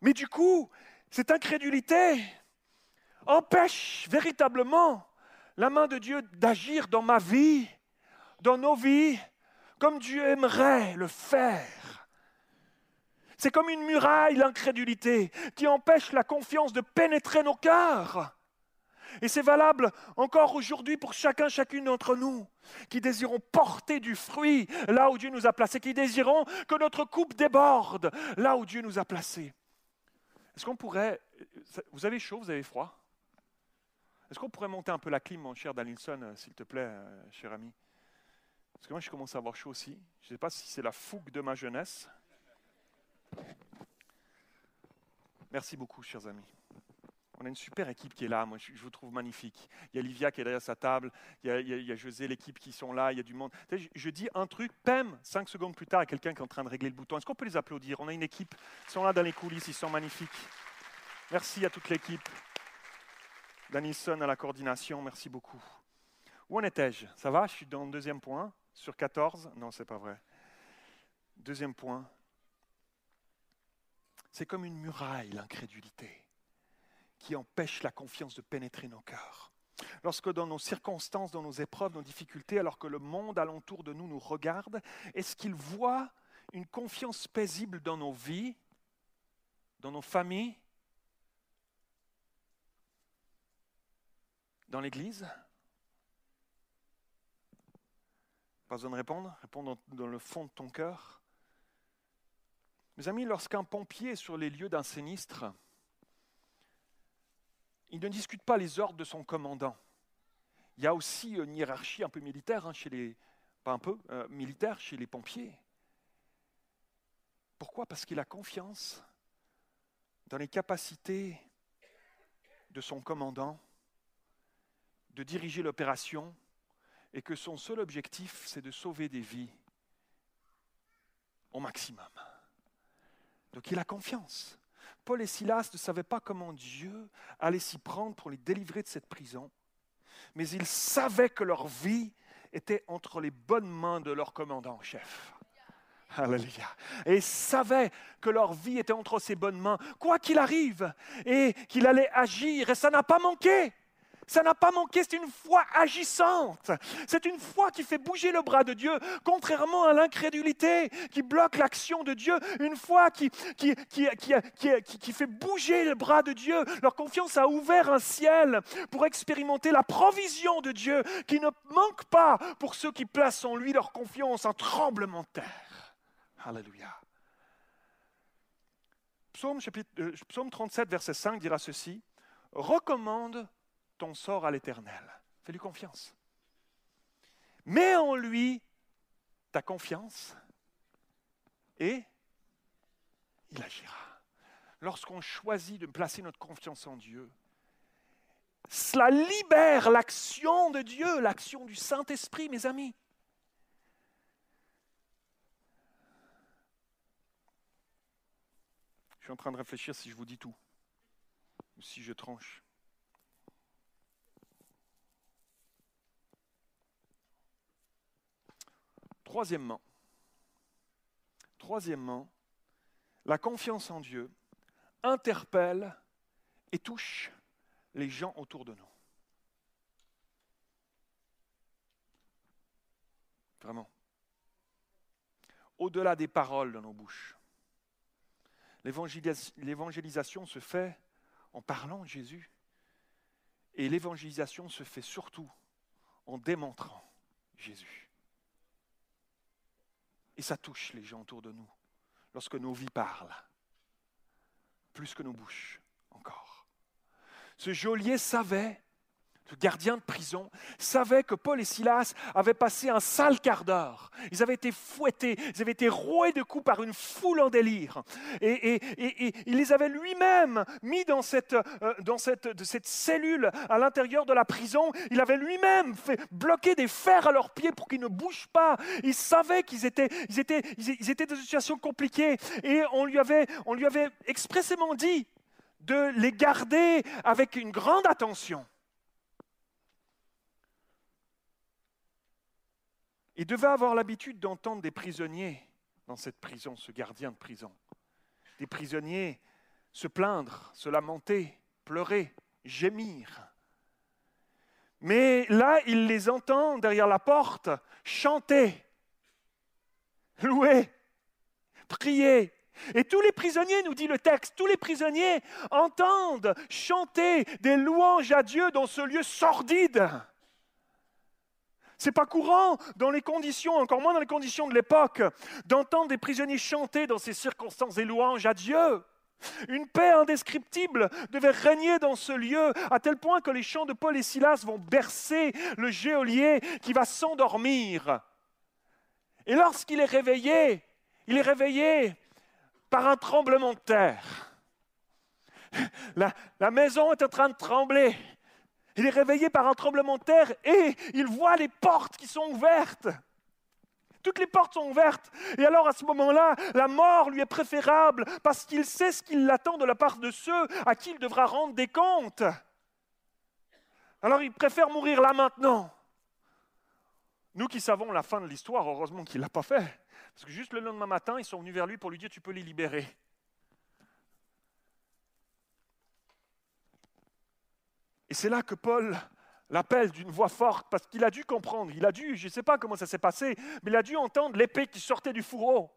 Mais du coup, cette incrédulité empêche véritablement la main de Dieu d'agir dans ma vie, dans nos vies, comme Dieu aimerait le faire. C'est comme une muraille, l'incrédulité, qui empêche la confiance de pénétrer nos cœurs. Et c'est valable encore aujourd'hui pour chacun, chacune d'entre nous qui désirons porter du fruit là où Dieu nous a placés, qui désirons que notre coupe déborde là où Dieu nous a placés. Est-ce qu'on pourrait... Vous avez chaud, vous avez froid? Est-ce qu'on pourrait monter un peu la clim, mon cher Danielson, euh, s'il te plaît, euh, cher ami? Parce que moi, je commence à avoir chaud aussi. Je ne sais pas si c'est la fougue de ma jeunesse. Merci beaucoup, chers amis. On a une super équipe qui est là, moi je, vous trouve magnifique. Il y a Livia qui est derrière sa table, il y a, José, l'équipe qui sont là, il y a du monde. Je, dis un truc, pam, cinq secondes plus tard, il y a quelqu'un qui est en train de régler le bouton. Est-ce qu'on peut les applaudir? On a une équipe, ils sont là dans les coulisses, ils sont magnifiques. Merci à toute l'équipe. Danilson à la coordination, merci beaucoup. Où en étais-je? Ça va? Je suis dans le deuxième point, sur 14 Non, c'est pas vrai. Deuxième point. C'est comme une muraille, l'incrédulité qui empêche la confiance de pénétrer nos cœurs. Lorsque dans nos circonstances, dans nos épreuves, nos difficultés, alors que le monde alentour de nous nous regarde, est-ce qu'il voit une confiance paisible dans nos vies, dans nos familles, dans l'Église? Pas besoin de répondre, répondre dans le fond de ton cœur. Mes amis, lorsqu'un pompier est sur les lieux d'un sinistre, il ne discute pas les ordres de son commandant. Il y a aussi une hiérarchie un peu militaire hein, chez les, pas un peu euh, militaire chez les pompiers. Pourquoi? Parce qu'il a confiance dans les capacités de son commandant de diriger l'opération et que son seul objectif, c'est de sauver des vies au maximum. Donc il a confiance. Paul et Silas ne savaient pas comment Dieu allait s'y prendre pour les délivrer de cette prison, mais ils savaient que leur vie était entre les bonnes mains de leur commandant en chef. Alléluia. Et savaient que leur vie était entre ses bonnes mains, quoi qu'il arrive, et qu'il allait agir, et ça n'a pas manqué. Ça n'a pas manqué, c'est une foi agissante. C'est une foi qui fait bouger le bras de Dieu, contrairement à l'incrédulité qui bloque l'action de Dieu. Une foi qui, qui, qui, qui, fait bouger le bras de Dieu. Leur confiance a ouvert un ciel pour expérimenter la provision de Dieu qui ne manque pas pour ceux qui placent en lui leur confiance, un tremblement de terre. Alléluia. Psaume, chapitre, euh, Psaume 37, verset 5 dira ceci. Recommande ton sort à l'Éternel. Fais-lui confiance. Mets en lui ta confiance et il agira. Lorsqu'on choisit de placer notre confiance en Dieu, cela libère l'action de Dieu, l'action du Saint-Esprit, mes amis. Je suis en train de réfléchir si je vous dis tout, ou si je tranche. Troisièmement, troisièmement, la confiance en Dieu interpelle et touche les gens autour de nous. Vraiment. Au-delà des paroles dans nos bouches. L'évangélisation se fait en parlant de Jésus. Et l'évangélisation se fait surtout en démontrant Jésus. Et ça touche les gens autour de nous lorsque nos vies parlent, plus que nos bouches encore. Ce geôlier savait le gardien de prison, savait que Paul et Silas avaient passé un sale quart d'heure. Ils avaient été fouettés, ils avaient été roués de coups par une foule en délire. Et, il les avait lui-même mis dans, cette, euh, cette, cellule à l'intérieur de la prison. Il avait lui-même fait bloquer des fers à leurs pieds pour qu'ils ne bougent pas. Il savait qu'ils étaient, dans une situation compliquée. Et on lui avait expressément dit de les garder avec une grande attention. Il devait avoir l'habitude d'entendre des prisonniers dans cette prison, ce gardien de prison. Des prisonniers se plaindre, se lamenter, pleurer, gémir. Mais là, il les entend derrière la porte chanter, louer, prier. Et tous les prisonniers, nous dit le texte, tous les prisonniers entendent chanter des louanges à Dieu dans ce lieu sordide. C'est pas courant dans les conditions, encore moins dans les conditions de l'époque, d'entendre des prisonniers chanter dans ces circonstances des louanges à Dieu. Une paix indescriptible devait régner dans ce lieu, à tel point que les chants de Paul et Silas vont bercer le geôlier qui va s'endormir. Et lorsqu'il est réveillé, il est réveillé par un tremblement de terre. La, la maison est en train de trembler. Il est réveillé par un tremblement de terre et il voit les portes qui sont ouvertes. Toutes les portes sont ouvertes. Et alors à ce moment-là, la mort lui est préférable parce qu'il sait ce qu'il attend de la part de ceux à qui il devra rendre des comptes. Alors il préfère mourir là maintenant. Nous qui savons la fin de l'histoire, heureusement qu'il ne l'a pas fait. Parce que juste le lendemain matin, ils sont venus vers lui pour lui dire, tu peux les libérer. Et c'est là que Paul l'appelle d'une voix forte, parce qu'il a dû comprendre, il a dû, je ne sais pas comment ça s'est passé, mais il a dû entendre l'épée qui sortait du fourreau.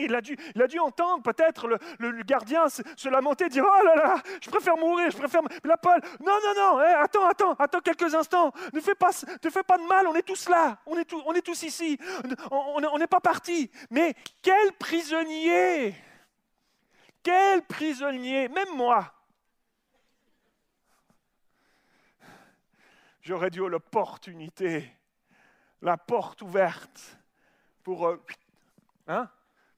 Il a dû, il a dû entendre peut-être le, gardien se, lamenter, dire Oh là là, je préfère mourir, je préfère. Mais là, Paul, non, non, non, eh, attends, attends, attends quelques instants, ne fais pas, ne fais pas de mal, on est tous là, on est, on est tous ici, on n'est pas partis. Mais quel prisonnier Quel prisonnier Même moi, j'aurais dû l'opportunité, la porte ouverte pour euh, hein,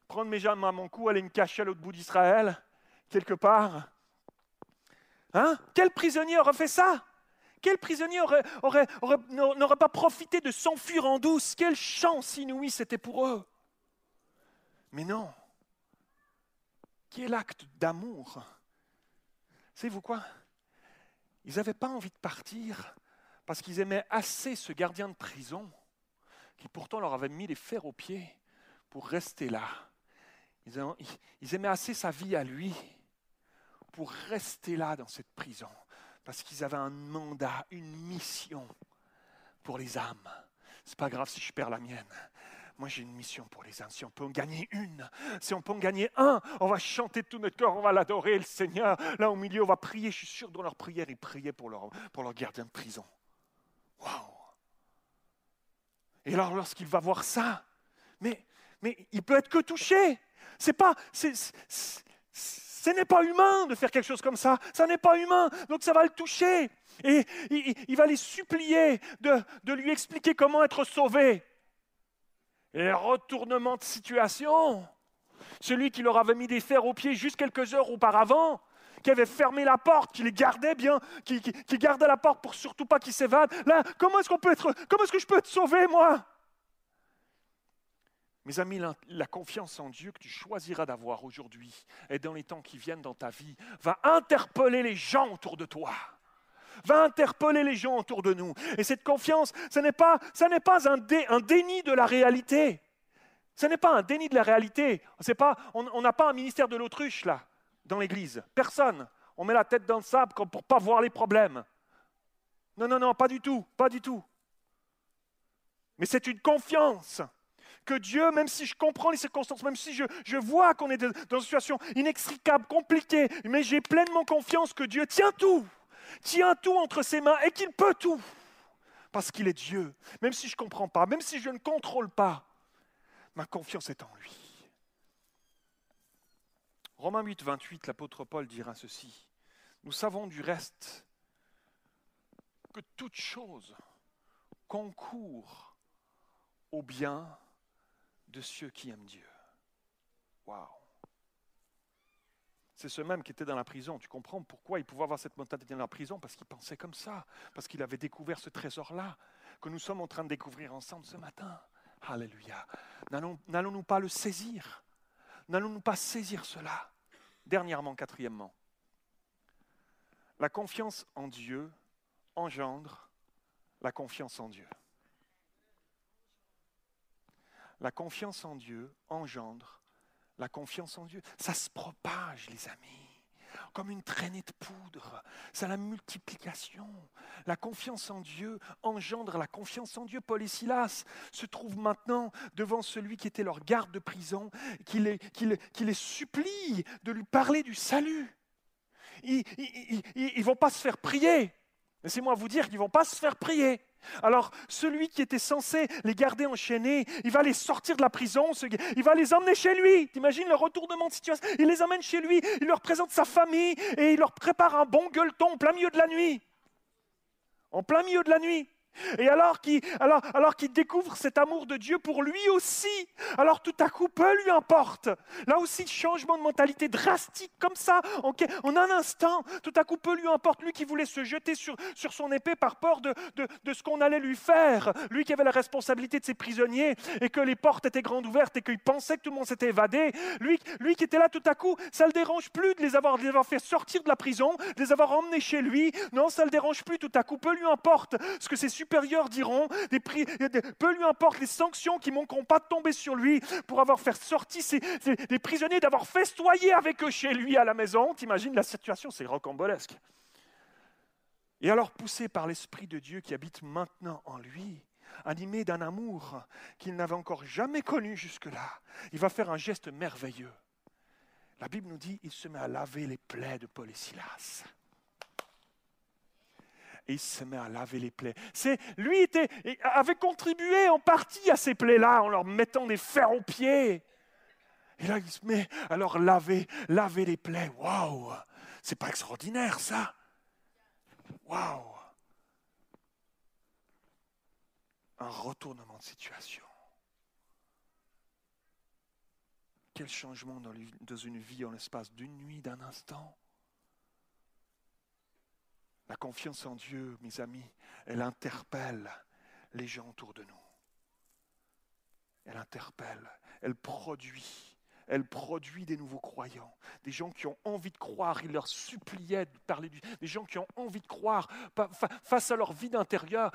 prendre mes jambes à mon cou, aller me cacher à l'autre bout d'Israël, quelque part. Hein? Quel prisonnier aurait fait ça? Quel prisonnier n'aurait pas profité de s'enfuir en douce? Quelle chance inouïe c'était pour eux Mais non. Quel acte d'amour? Savez-vous quoi? Ils n'avaient pas envie de partir parce qu'ils aimaient assez ce gardien de prison, qui pourtant leur avait mis les fers aux pieds pour rester là. Ils aimaient assez sa vie à lui pour rester là dans cette prison, parce qu'ils avaient un mandat, une mission pour les âmes. C'est pas grave si je perds la mienne. Moi, j'ai une mission pour les âmes. Si on peut en gagner une, si on peut en gagner un, on va chanter de tout notre corps, on va l'adorer, le Seigneur. Là, au milieu, on va prier. Je suis sûr dans leur prière, ils priaient pour leur, pour leur gardien de prison. Et alors, lorsqu'il va voir ça, mais, mais il peut être que touché. C'est pas, ce n'est pas humain de faire quelque chose comme ça. Ça n'est pas humain. Donc ça va le toucher. Et il, va les supplier de, de, lui expliquer comment être sauvé. Et retournement de situation. Celui qui leur avait mis des fers aux pieds juste quelques heures auparavant, qui avait fermé la porte, qui les gardait bien, qui, gardait la porte pour surtout pas qu'ils s'évadent. Là, comment est-ce que je peux être sauvé, moi? Mes amis, la, confiance en Dieu que tu choisiras d'avoir aujourd'hui et dans les temps qui viennent dans ta vie va interpeller les gens autour de toi va interpeller les gens autour de nous. Et cette confiance, ce n'est pas, un, déni de la réalité. Ce n'est pas un déni de la réalité. Pas, on n'a pas un ministère de l'autruche là dans l'Église. Personne. On met la tête dans le sable pour ne pas voir les problèmes. Non, non, non, pas du tout, pas du tout. Mais c'est une confiance que Dieu, même si je comprends les circonstances, même si je, je vois qu'on est dans une situation inextricable, compliquée, mais j'ai pleinement confiance que Dieu tient tout, tient tout entre ses mains et qu'il peut tout. Parce qu'il est Dieu. Même si je ne comprends pas, même si je ne contrôle pas, ma confiance est en lui. Romains 8, 28, l'apôtre Paul dira ceci. Nous savons du reste que toute chose concourt au bien de ceux qui aiment Dieu. Waouh! C'est ce même qui était dans la prison. Tu comprends pourquoi il pouvait avoir cette mentalité dans la prison? Parce qu'il pensait comme ça, parce qu'il avait découvert ce trésor-là, que nous sommes en train de découvrir ensemble ce matin. Alléluia. N'allons-nous pas le saisir? N'allons-nous pas saisir cela Dernièrement, quatrièmement, la confiance en Dieu engendre la confiance en Dieu. La confiance en Dieu engendre la confiance en Dieu. Ça se propage, les amis comme une traînée de poudre. C'est la multiplication. La confiance en Dieu engendre la confiance en Dieu. Paul et Silas se trouvent maintenant devant celui qui était leur garde de prison, qui les, les supplie de lui parler du salut. Ils ne vont pas se faire prier. Laissez-moi vous dire qu'ils ne vont pas se faire prier. Alors, celui qui était censé les garder enchaînés, il va les sortir de la prison, il va les emmener chez lui. T'imagines le retournement de situation Il les emmène chez lui, il leur présente sa famille et il leur prépare un bon gueuleton en plein milieu de la nuit. En plein milieu de la nuit. Et alors qu'il alors, alors découvre cet amour de Dieu pour lui aussi, alors tout à coup, peu lui importe. Là aussi, changement de mentalité drastique comme ça, en, en un instant, tout à coup, peu lui importe. Lui qui voulait se jeter sur, sur son épée par peur de, de, de ce qu'on allait lui faire, lui qui avait la responsabilité de ses prisonniers et que les portes étaient grandes ouvertes et qu'il pensait que tout le monde s'était évadé, lui, lui qui était là tout à coup, ça ne le dérange plus de les, avoir, les avoir fait sortir de la prison, de les avoir emmenés chez lui. Non, ça ne le dérange plus tout à coup, peu lui importe ce que c'est supérieurs diront, des peu lui importe les sanctions qui manqueront pas de tomber sur lui pour avoir fait sortir des prisonniers, d'avoir festoyé avec eux chez lui à la maison. T'imagines la situation, c'est rocambolesque. Et alors, poussé par l'Esprit de Dieu qui habite maintenant en lui, animé d'un amour qu'il n'avait encore jamais connu jusque-là, il va faire un geste merveilleux. La Bible nous dit, il se met à laver les plaies de Paul et Silas et il se met à laver les plaies. C'est lui était, avait contribué en partie à ces plaies-là en leur mettant des fers aux pieds. Et là, il se met à leur laver, laver les plaies. Waouh C'est pas extraordinaire ça Waouh Un retournement de situation. Quel changement dans une vie en l'espace d'une nuit, d'un instant? La confiance en Dieu, mes amis, elle interpelle les gens autour de nous. Elle interpelle, elle produit elle produit des nouveaux croyants, des gens qui ont envie de croire. Il leur suppliait de parler du. Des gens qui ont envie de croire face à leur vie d'intérieur.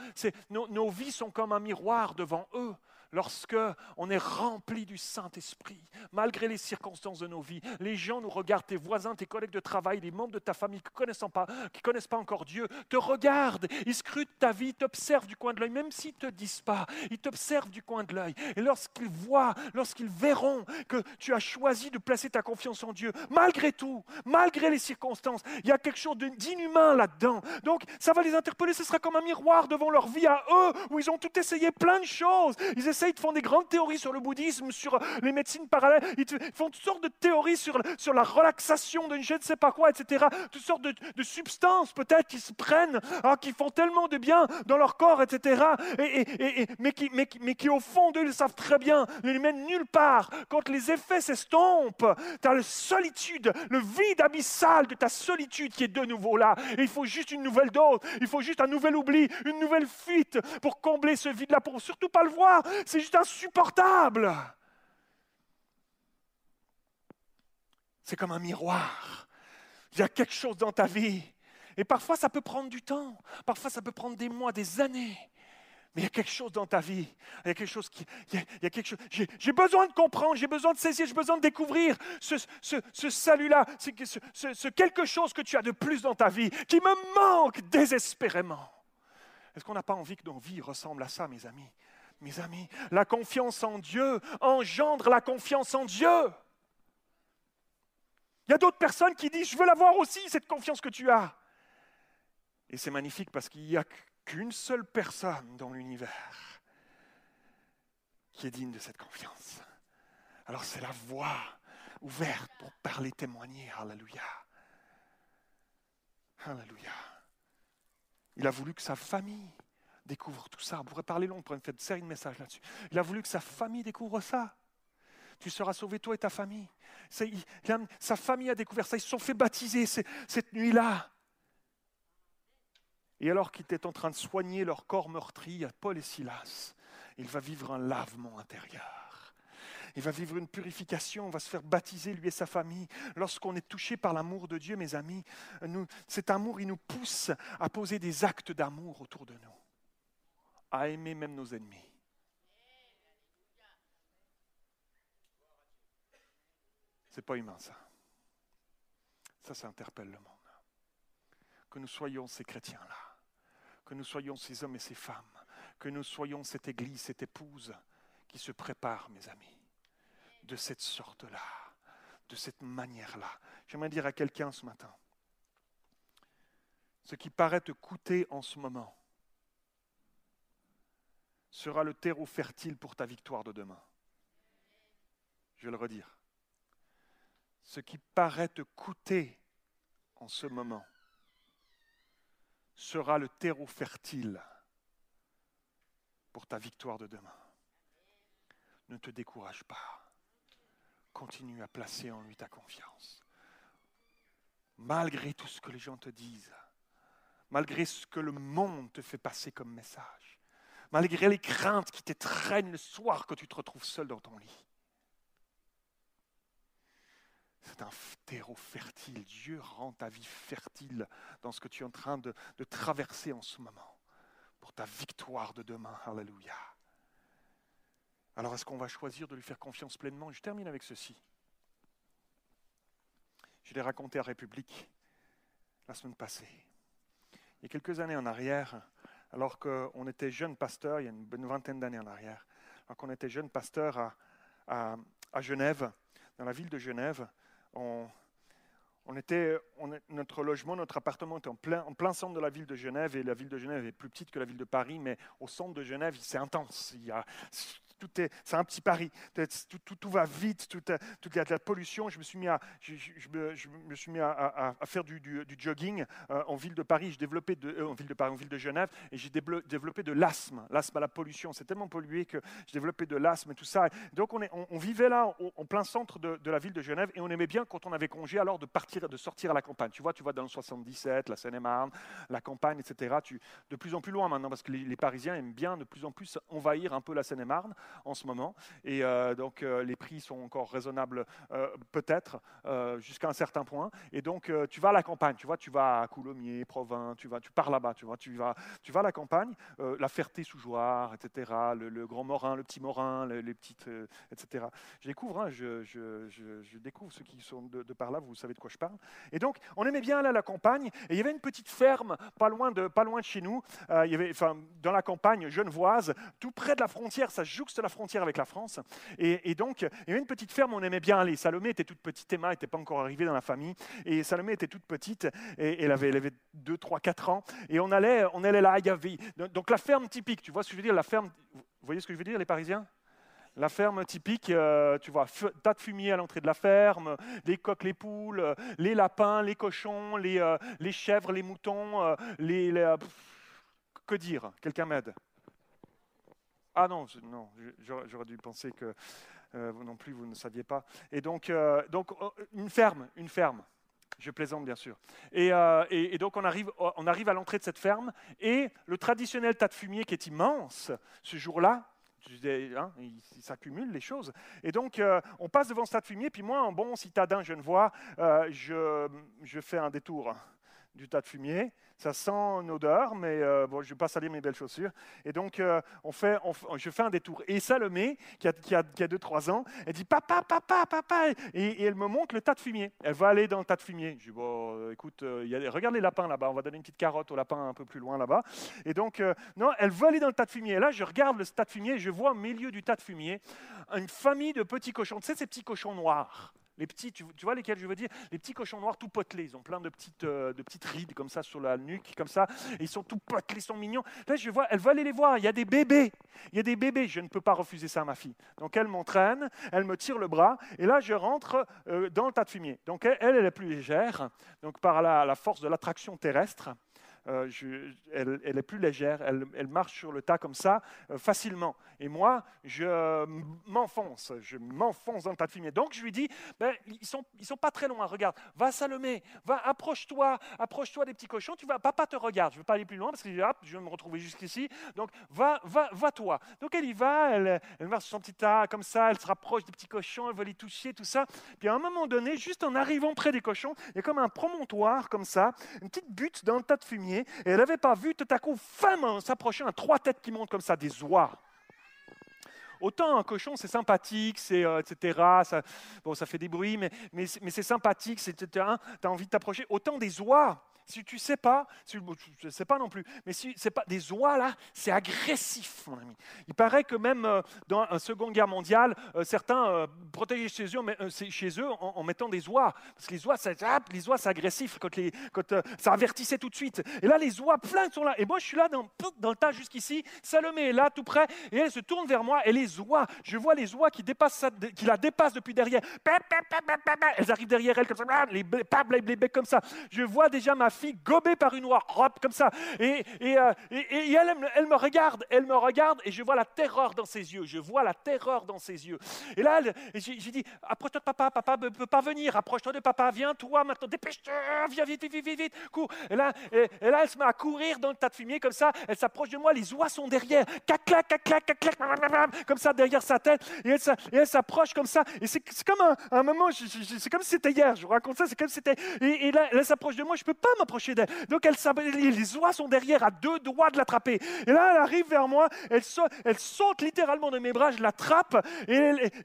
Nos, nos vies sont comme un miroir devant eux lorsque on est rempli du Saint-Esprit, malgré les circonstances de nos vies, les gens nous regardent, tes voisins, tes collègues de travail, les membres de ta famille qui ne pas, qui connaissent pas encore Dieu, te regardent, ils scrutent ta vie, t'observent du coin de l'œil, même s'ils ne te disent pas, ils t'observent du coin de l'œil. Et lorsqu'ils voient, lorsqu'ils verront que tu as choisi de placer ta confiance en Dieu, malgré tout, malgré les circonstances, il y a quelque chose d'inhumain là-dedans. Donc ça va les interpeller, ce sera comme un miroir devant leur vie à eux, où ils ont tout essayé, plein de choses. Ils ils te font des grandes théories sur le bouddhisme, sur les médecines parallèles, ils, font toutes sortes de théories sur, sur la relaxation de je ne sais pas quoi, etc. Toutes sortes de, substances peut-être qui se prennent, hein, qui font tellement de bien dans leur corps, etc. Et, mais, qui, mais, qui, au fond d'eux le savent très bien, ne les mènent nulle part. Quand les effets s'estompent, tu as la solitude, le vide abyssal de ta solitude qui est de nouveau là. Et il faut juste une nouvelle dose, il faut juste un nouvel oubli, une nouvelle fuite pour combler ce vide-là, pour surtout pas le voir. C'est juste insupportable. C'est comme un miroir. Il y a quelque chose dans ta vie. Et parfois, ça peut prendre du temps. Parfois, ça peut prendre des mois, des années. Mais il y a quelque chose dans ta vie. Il y a quelque chose qui. Il y a, quelque. J'ai, besoin de comprendre, j'ai besoin de saisir, j'ai besoin de découvrir ce, salut-là, ce, quelque chose que tu as de plus dans ta vie, qui me manque désespérément. Est-ce qu'on n'a pas envie que nos vies ressemblent à ça, mes amis? Mes amis, la confiance en Dieu engendre la confiance en Dieu. Il y a d'autres personnes qui disent, je veux l'avoir aussi, cette confiance que tu as. Et c'est magnifique parce qu'il n'y a qu'une seule personne dans l'univers qui est digne de cette confiance. Alors c'est la voie ouverte pour parler, témoigner. Alléluia. Alléluia. Il a voulu que sa famille découvre tout ça. On pourrait parler long, on pourrait faire une série de messages là-dessus. Il a voulu que sa famille découvre ça. Tu seras sauvé, toi et ta famille. sa famille a découvert ça. Ils se sont fait baptiser cette nuit-là. Et alors qu'il était en train de soigner leur corps meurtri Paul et Silas, il va vivre un lavement intérieur. Il va vivre une purification, on va se faire baptiser, lui et sa famille. Lorsqu'on est touché par l'amour de Dieu, mes amis, cet amour, il nous pousse à poser des actes d'amour autour de nous à aimer même nos ennemis. C'est pas humain ça. Ça, ça interpelle le monde. Que nous soyons ces chrétiens-là, que nous soyons ces hommes et ces femmes, que nous soyons cette église, cette épouse qui se prépare, mes amis, de cette sorte-là, de cette manière-là. J'aimerais dire à quelqu'un ce matin, ce qui paraît te coûter en ce moment, sera le terreau fertile pour ta victoire de demain. Je vais le redire. Ce qui paraît te coûter en ce moment sera le terreau fertile pour ta victoire de demain. Ne te décourage pas. Continue à placer en lui ta confiance. Malgré tout ce que les gens te disent, malgré ce que le monde te fait passer comme message, malgré les craintes qui t'étreignent le soir que tu te retrouves seul dans ton lit. C'est un terreau fertile. Dieu rend ta vie fertile dans ce que tu es en train de, de traverser en ce moment pour ta victoire de demain. Alléluia. Alors est-ce qu'on va choisir de lui faire confiance pleinement? Je termine avec ceci. Je l'ai raconté à République la semaine passée. Il y a quelques années en arrière, alors qu'on était jeune pasteur, il y a une bonne vingtaine d'années en arrière, alors qu'on était jeune pasteur à, Genève, dans la ville de Genève, on, était, notre logement, notre appartement était en plein, en plein centre de la ville de Genève, et la ville de Genève est plus petite que la ville de Paris, mais au centre de Genève, c'est intense. C'est un petit Paris. Tout, va vite, tout, tout, il y a de la pollution. Je me suis mis à, faire du, jogging euh, en ville de Paris. J'ai développé euh, en ville de Genève, et j'ai développé de l'asthme, l'asthme à la pollution. C'est tellement pollué que j'ai développé de l'asthme et tout ça. Donc on, vivait là, en, plein centre de, la ville de Genève, et on aimait bien quand on avait congé, alors de partir, de sortir à la campagne. Tu vois, tu vas dans le 77, la Seine-et-Marne, la campagne, etc. De plus en plus loin maintenant, parce que les Parisiens aiment bien de plus en plus envahir un peu la Seine-et-Marne en ce moment. Et euh, donc, euh, les prix sont encore raisonnables, euh, peut-être, jusqu'à un certain point. Et donc, tu vas à la campagne, tu vois, tu vas à Coulommiers, Provins, tu, vas, tu pars là-bas, tu vois, tu vas, tu vas à la campagne, la Ferté-sous-Jouarre, etc., le, Grand Morin, le Petit Morin, les, petites, etc. Je découvre, hein, je, découvre ceux qui sont de, de, par là, vous savez de quoi je parle. Et donc, on aimait bien aller à la campagne, et il y avait une petite ferme pas loin de, pas loin de chez nous, il y avait, enfin, dans la campagne genevoise, tout près de la frontière, ça jouxte la frontière avec la France. Et, donc, il y avait une petite ferme où on aimait bien aller. Salomé était toute petite, Emma n'était pas encore arrivée dans la famille. Et Salomé était toute petite, et elle avait, elle avait 2, 3, 4 ans. Et on allait, on allait là, il y. Donc, la ferme typique, tu vois ce que je veux dire La ferme. Vous voyez ce que je veux dire, les Parisiens? La ferme typique, euh, tu vois, tas de fumier à l'entrée de la ferme, les coqs, les poules, les lapins, les cochons, les, euh, chèvres, les moutons, euh, les que dire? Quelqu'un m'aide ah non, non j'aurais dû penser que euh, vous non plus, vous ne saviez pas. Et donc, euh, donc oh, une ferme, une ferme. Je plaisante bien sûr. Et, euh, et, donc on arrive, on arrive à l'entrée de cette ferme et le traditionnel tas de fumier qui est immense ce jour-là, Hein, il, s'accumulent les choses. Et donc, on passe devant ce tas de fumier, puis moi, en bon citadin genevois, euh, je, je fais un détour du tas de fumier. Ça sent une odeur, mais euh, bon, je ne vais pas salir mes belles chaussures. Et donc, euh, on fait, je fais un détour. Et Salomé, qui a, qui a, qui a 2-3 ans, elle dit Papa, papa, papa et, elle me montre le tas de fumier. Elle va aller dans le tas de fumier. Je dis Bon, euh, écoute, regarde les lapins là-bas. On va donner une petite carotte aux lapins un peu plus loin là-bas. Et donc, non, elle veut aller dans le tas de fumier. Et là, je regarde le tas de fumier et je vois au milieu du tas de fumier une famille de petits cochons. Tu sais, ces petits cochons noirs les petits, tu, vois lesquels je veux dire? Les petits cochons noirs tout potelés. Ils ont plein de petites, euh, de petites rides comme ça sur la nuque, comme ça. Et ils sont tout potelés, ils sont mignons. Là, je vois, elle veut aller les voir. Il y a des bébés. Il y a des bébés. Je ne peux pas refuser ça à ma fille. Donc elle m'entraîne, elle me tire le bras. Et là, je rentre euh, dans le tas de fumier. Donc elle, elle est plus légère. Donc par la, la force de l'attraction terrestre. Euh, elle, est plus légère, elle, marche sur le tas comme ça euh, facilement. Et moi, je m'enfonce, je m'enfonce dans le tas de fumier. Donc je lui dis, ben, ils ils sont pas très loin. Regarde, va Salomé, va approche-toi, approche-toi des petits cochons. Tu vas, papa te regarde. Je veux pas aller plus loin parce que hop, je vais me retrouver jusqu'ici. Donc va, va, va toi. Donc elle y va, elle, elle va sur son petit tas comme ça, elle se rapproche des petits cochons, elle va les toucher, tout ça. Puis à un moment donné, juste en arrivant près des cochons, il y a comme un promontoire comme ça, une petite butte dans le tas de fumier et elle n'avait pas vu tout à coup, femme, en s'approchant, un trois têtes qui montent comme ça, des oies. Autant un cochon, c'est sympathique, c'est, euh, etc. Ça, bon, ça fait des bruits, mais, mais, c'est sympathique, etc. Tu as envie de t'approcher. Autant des oies, si tu sais pas, si, je ne sais pas non plus, mais si c'est pas des oies là, c'est agressif, mon ami. Il paraît que même euh, dans la Seconde Guerre mondiale, euh, certains euh, protégeaient chez eux, mais, chez eux en, mettant des oies, parce que les oies, ça, les oies, c'est agressif quand, les, quand ça avertissait tout de suite. Et là, les oies plein sont là. Et moi, je suis là dans, le tas jusqu'ici. Salomé est là, tout près, et elle se tourne vers moi. Et les oies, je vois les oies qui, dépassent qui la dépassent depuis derrière. Elles arrivent derrière elle comme ça, les, les becs comme ça. Je vois déjà ma fille gobée par une hop, comme ça. Et, et, euh, et- elle, elle me- regarde, elle me regarde, et je vois la terreur dans ses yeux. Je vois la terreur dans ses yeux. Et là, j'ai dit, approche-toi de papa, papa ne peut pas venir, approche-toi de papa, viens toi maintenant, dépêche-toi, viens vite, vite, vite, vite, cours. Et là, là, elle se met à courir dans le tas de fumier comme ça, elle s'approche de moi, les oies sont derrière, clac, clac, clac, clac, clac, clac, blablabla, comme ça derrière sa tête, et elle, s'approche comme ça, et c'est comme un, moment, c'est comme si c'était hier, je vous raconte ça, c'est comme si c'était, et, et là, elle s'approche de moi, je ne peux pas m'approcher donc elle les oies sont derrière, à deux doigts de l'attraper. Et là, elle arrive vers moi, elle, saute, littéralement de mes bras, je l'attrape. Et,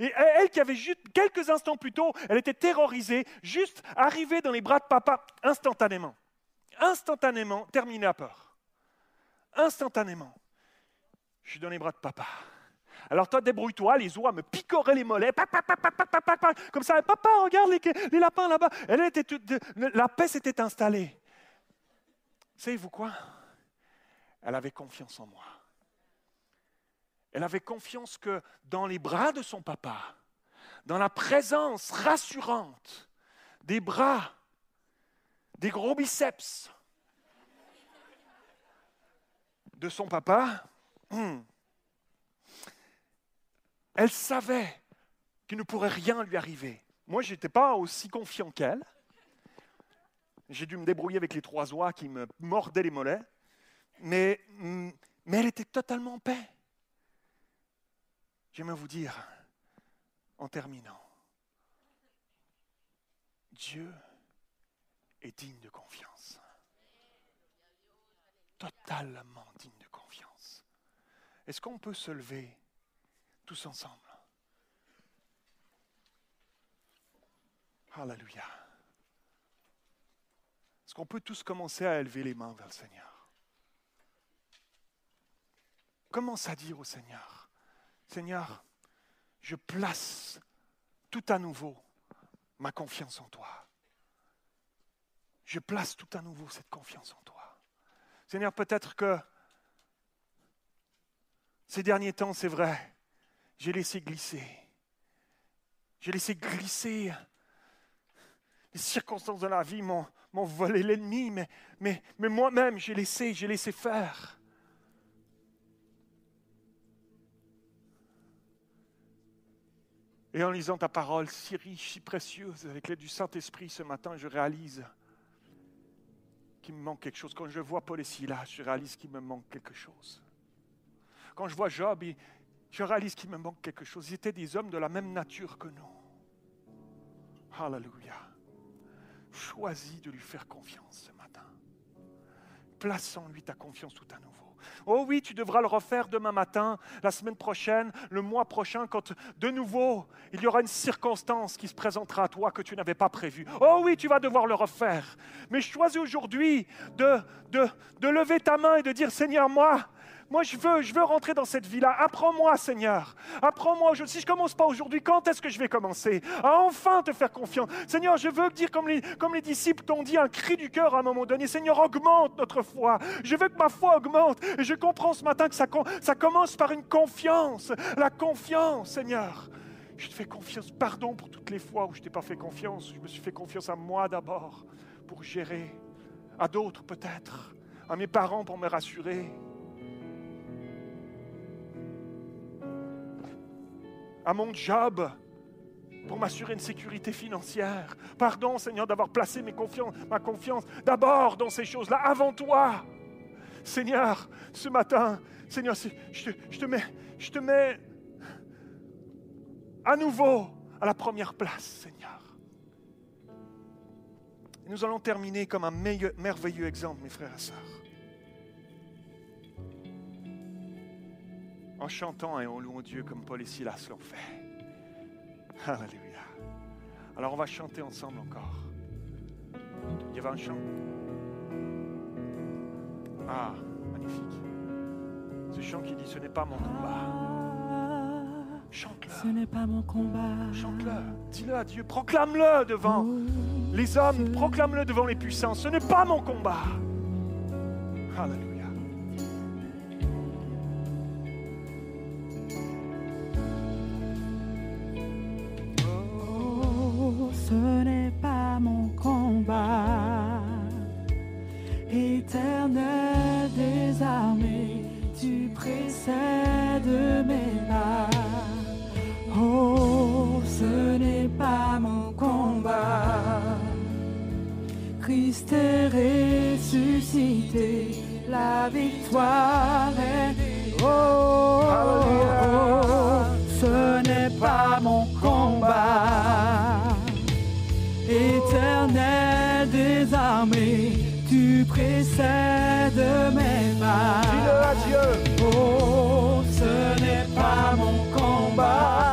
et elle qui avait juste quelques instants plus tôt, elle était terrorisée, juste arrivée dans les bras de papa, instantanément. Instantanément, terminée à peur. Instantanément. Je suis dans les bras de papa. Alors toi, débrouille-toi, les oies me picoraient les mollets, comme ça, papa, regarde les, lapins là-bas. La paix s'était installée. Savez-vous quoi? Elle avait confiance en moi. Elle avait confiance que dans les bras de son papa, dans la présence rassurante des bras, des gros biceps de son papa, hmm, elle savait qu'il ne pourrait rien lui arriver. Moi, je n'étais pas aussi confiant qu'elle. J'ai dû me débrouiller avec les trois oies qui me mordaient les mollets. Mais, hmm, mais elle était totalement en paix. J'aimerais vous dire, en terminant, Dieu est digne de confiance. Totalement digne de confiance. Est-ce qu'on peut se lever tous ensemble? Alléluia. Qu'on peut tous commencer à élever les mains vers le Seigneur Commence à dire au Seigneur, Seigneur, je place tout à nouveau ma confiance en toi. Je place tout à nouveau cette confiance en toi. Seigneur, peut-être que ces derniers temps, c'est vrai, j'ai laissé glisser. J'ai laissé glisser. Les circonstances de la vie m'ont, m'ont volé l'ennemi, mais, mais, mais moi-même, j'ai laissé, j'ai laissé faire. Et en lisant ta parole si riche, si précieuse, avec l'aide du Saint-Esprit ce matin, je réalise qu'il me manque quelque chose. Quand je vois Paul et Silas, je réalise qu'il me manque quelque chose. Quand je vois Job, je réalise qu'il me manque quelque chose. Ils étaient des hommes de la même nature que nous. Alléluia. Choisis de lui faire confiance ce matin. Place en lui ta confiance tout à nouveau. Oh oui, tu devras le refaire demain matin, la semaine prochaine, le mois prochain, quand de nouveau il y aura une circonstance qui se présentera à toi que tu n'avais pas prévue. Oh oui, tu vas devoir le refaire. Mais choisis aujourd'hui de, de, de lever ta main et de dire Seigneur, moi, moi, je veux, je veux rentrer dans cette vie-là. Apprends-moi, Seigneur. Apprends-moi. Si je commence pas aujourd'hui, quand est-ce que je vais commencer À enfin te faire confiance? Seigneur, je veux dire, comme les, comme les disciples t'ont dit, un cri du cœur à un moment donné. Seigneur, augmente notre foi. Je veux que ma foi augmente. Et je comprends ce matin que ça, ça commence par une confiance. La confiance, Seigneur. Je te fais confiance. Pardon pour toutes les fois où je t'ai pas fait confiance. Je me suis fait confiance à moi d'abord pour gérer. À d'autres peut-être. À mes parents pour me rassurer. À mon job pour m'assurer une sécurité financière. Pardon, Seigneur, d'avoir placé ma confiance d'abord dans ces choses-là, avant toi. Seigneur, ce matin, Seigneur, je te, mets, à nouveau à la première place, Seigneur. Nous allons terminer comme un merveilleux exemple, mes frères et sœurs. En chantant et en louant Dieu comme Paul et Silas l'ont fait. Alléluia. Alors on va chanter ensemble encore. Il y avait un chant. Ah, magnifique. Ce chant qui dit ce n'est pas mon combat. Ce Chante-le. n'est pas mon combat. Chante-le. Dis-le à Dieu. Proclame-le devant les hommes. Proclame-le devant les puissants. Ce n'est pas mon combat. Alléluia. Oh, ce n'est pas mon combat. Christ est ressuscité, la victoire est. Oh, ce n'est pas mon combat. Éternel des armées, tu précèdes mes pas. Ce n'est pas mon combat.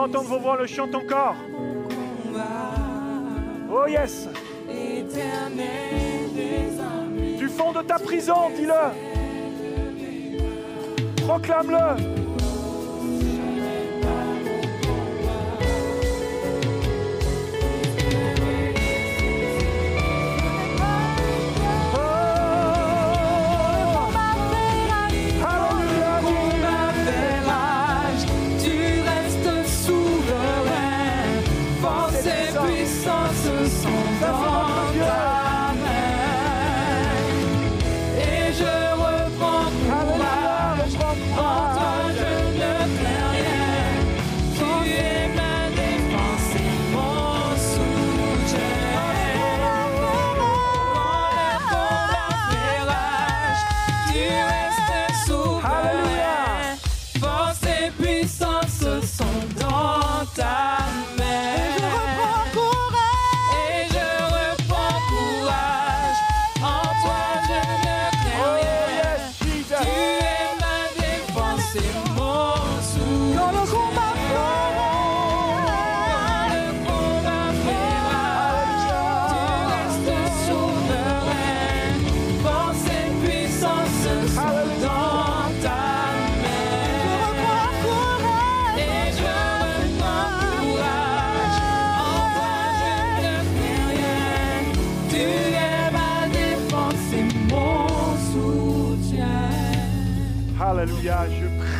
Entendre vos voix, le chante encore. Oh yes. Du fond de ta prison, dis-le. Proclame-le.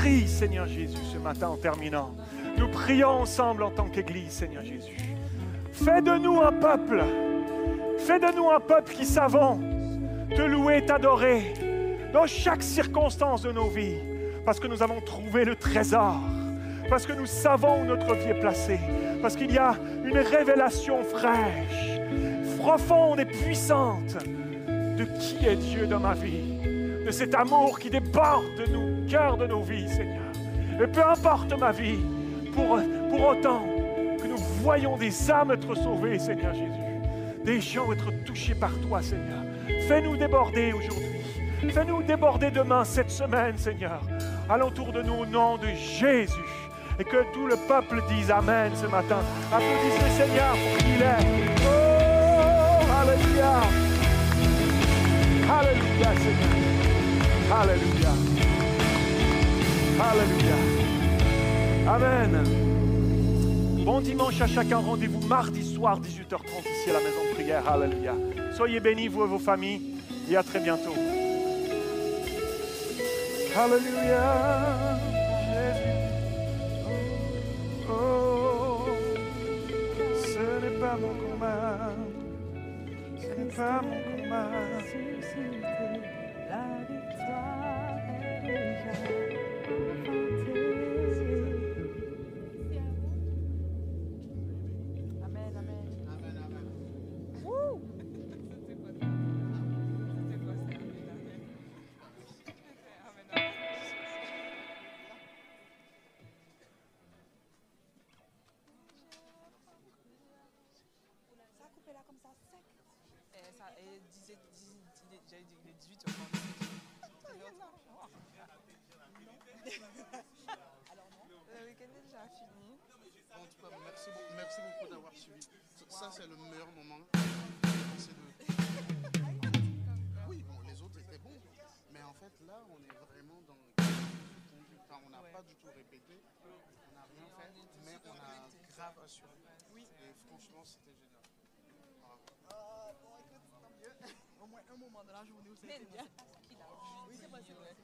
Prie, Seigneur Jésus, ce matin en terminant. Nous prions ensemble en tant qu'Église, Seigneur Jésus. Fais de nous un peuple. Fais de nous un peuple qui savons te louer, t'adorer dans chaque circonstance de nos vies. Parce que nous avons trouvé le trésor. Parce que nous savons où notre vie est placée. Parce qu'il y a une révélation fraîche, profonde et puissante de qui est Dieu dans ma vie. De cet amour qui déborde de nos cœurs, de nos vies, Seigneur. Et peu importe ma vie, pour, pour autant que nous voyons des âmes être sauvées, Seigneur Jésus. Des gens être touchés par toi, Seigneur. Fais-nous déborder aujourd'hui. Fais-nous déborder demain, cette semaine, Seigneur. Alentour de nous, au nom de Jésus. Et que tout le peuple dise Amen ce matin. Applaudissez le Seigneur pour qui il est. Oh, Alléluia. Alléluia, Seigneur. Alléluia. Alléluia. Amen. Bon dimanche à chacun. Rendez-vous mardi soir, 18h30, ici à la maison de prière. Alléluia. Soyez bénis, vous et vos familles. Et à très bientôt. Alléluia. Jésus. Oh, ce n'est pas mon combat. Ce n'est pas mon combat. La victoire est Le week-end est déjà fini. En tout cas, merci beaucoup, merci beaucoup d'avoir suivi. Ça, c'est le meilleur moment. Oui, bon, les autres étaient bons. Mais en fait, là, on est vraiment dans le conduit. Enfin, on n'a pas du tout répété. On n'a rien fait. Mais on a grave assuré. Oui. Et franchement, c'était génial. Au moins un moment de la journée où c'est Mais bien. Oui, c'est pas vrai.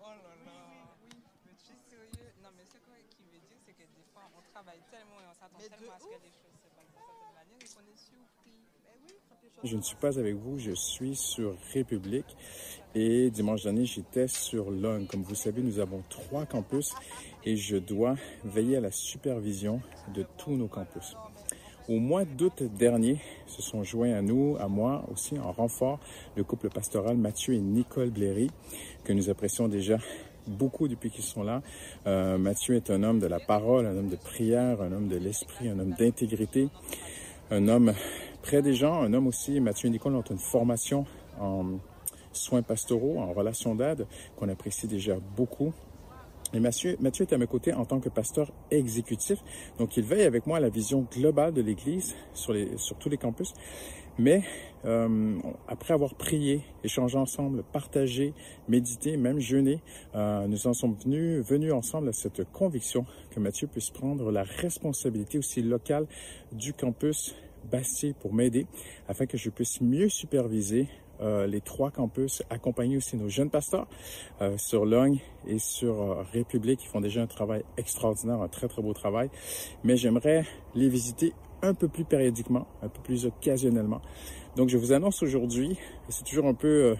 Oh là là. Oui, mais tu es sérieux Non, mais ce que- qui veut dire, c'est que des fois, on travaille tellement et on s'attend tellement à ce que les choses se passent d'une certaine manière et qu'on est surpris. Mais oui, quand les choses Je ne suis pas avec vous, je suis sur République et dimanche dernier j'étais sur Lung. Comme vous savez, nous avons trois campus et je dois veiller à la supervision de tous nos campus. Au mois d'août dernier, se sont joints à nous, à moi aussi en renfort, le couple pastoral Mathieu et Nicole Blairy, que nous apprécions déjà beaucoup depuis qu'ils sont là. Euh, Mathieu est un homme de la parole, un homme de prière, un homme de l'esprit, un homme d'intégrité, un homme près des gens, un homme aussi, Mathieu et Nicole ont une formation en soins pastoraux, en relations d'aide, qu'on apprécie déjà beaucoup. Et Mathieu, Mathieu est à mes côtés en tant que pasteur exécutif. Donc, il veille avec moi à la vision globale de l'Église sur, sur tous les campus. Mais euh, après avoir prié, échangé ensemble, partagé, médité, même jeûné, euh, nous en sommes venus, venus ensemble à cette conviction que Mathieu puisse prendre la responsabilité aussi locale du campus Bastille pour m'aider afin que je puisse mieux superviser euh, les trois campus, accompagner aussi nos jeunes pasteurs euh, sur Logne et sur euh, République. Ils font déjà un travail extraordinaire, un très très beau travail. Mais j'aimerais les visiter un peu plus périodiquement, un peu plus occasionnellement. Donc je vous annonce aujourd'hui, c'est toujours un peu,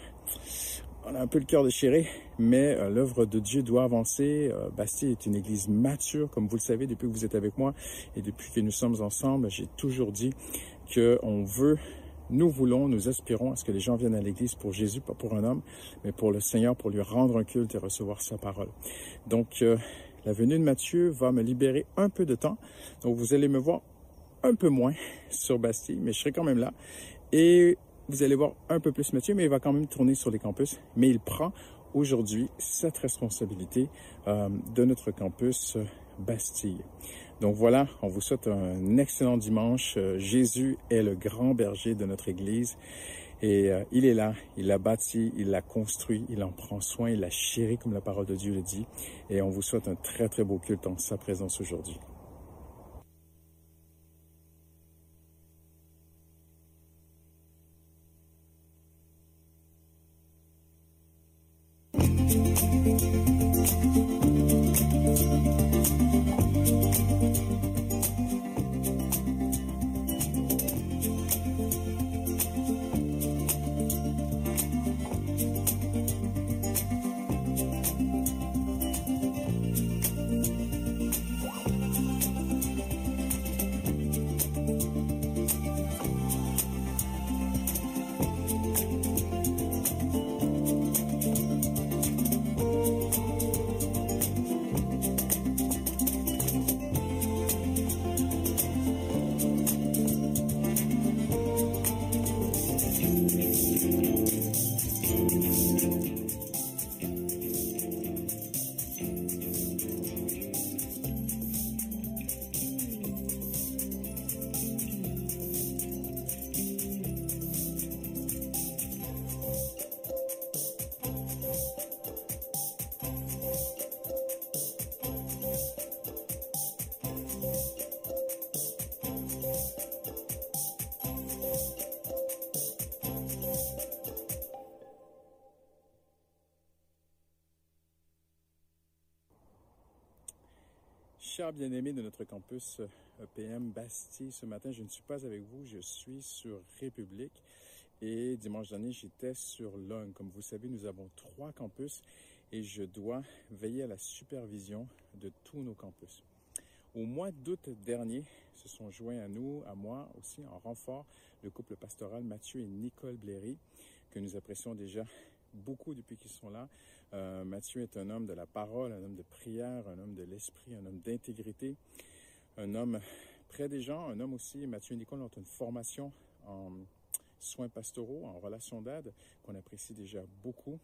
on a un peu le cœur déchiré, mais l'œuvre de Dieu doit avancer. Bastille est une église mature, comme vous le savez depuis que vous êtes avec moi et depuis que nous sommes ensemble. J'ai toujours dit que on veut nous voulons, nous aspirons à ce que les gens viennent à l'Église pour Jésus, pas pour un homme, mais pour le Seigneur, pour lui rendre un culte et recevoir sa parole. Donc, euh, la venue de Matthieu va me libérer un peu de temps. Donc, vous allez me voir un peu moins sur Bastille, mais je serai quand même là. Et vous allez voir un peu plus Mathieu, mais il va quand même tourner sur les campus. Mais il prend aujourd'hui cette responsabilité euh, de notre campus euh, Bastille. Donc voilà, on vous souhaite un excellent dimanche. Euh, Jésus est le grand berger de notre Église et euh, il est là, il l'a bâti, il l'a construit, il en prend soin, il l'a chéri comme la parole de Dieu le dit. Et on vous souhaite un très très beau culte en sa présence aujourd'hui. Bien-aimés de notre campus EPM Bastille, ce matin, je ne suis pas avec vous, je suis sur République. Et dimanche dernier, j'étais sur Lung. Comme vous savez, nous avons trois campus et je dois veiller à la supervision de tous nos campus. Au mois d'août dernier, se sont joints à nous, à moi aussi, en renfort, le couple pastoral Mathieu et Nicole Blairy, que nous apprécions déjà beaucoup depuis qu'ils sont là. Euh, Mathieu est un homme de la parole, un homme de prière, un homme de l'esprit, un homme d'intégrité, un homme près des gens, un homme aussi. Mathieu et Nicole ont une formation en soins pastoraux, en relations d'aide, qu'on apprécie déjà beaucoup.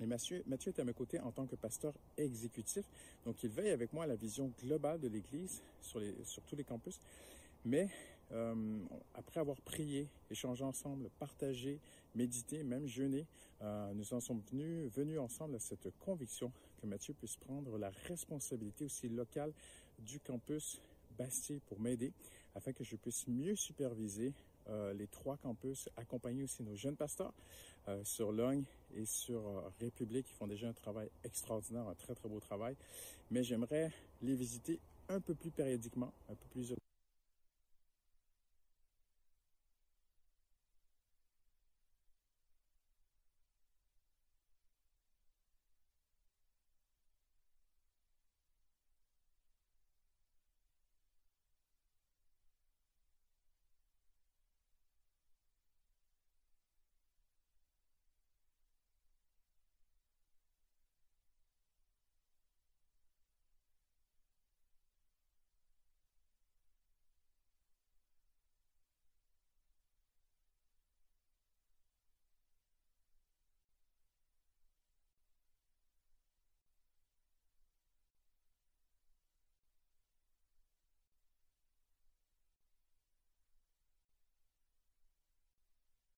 Et Mathieu, Mathieu est à mes côtés en tant que pasteur exécutif. Donc, il veille avec moi à la vision globale de l'Église sur, sur tous les campus. Mais euh, après avoir prié, échangé ensemble, partagé, médité, même jeûné, euh, nous en sommes venus, ensemble à cette conviction que Mathieu puisse prendre la responsabilité aussi locale du campus Bastille pour m'aider afin que je puisse mieux superviser euh, les trois campus, accompagner aussi nos jeunes pasteurs euh, sur Logne et sur République. Ils font déjà un travail extraordinaire, un très très beau travail. Mais j'aimerais les visiter un peu plus périodiquement, un peu plus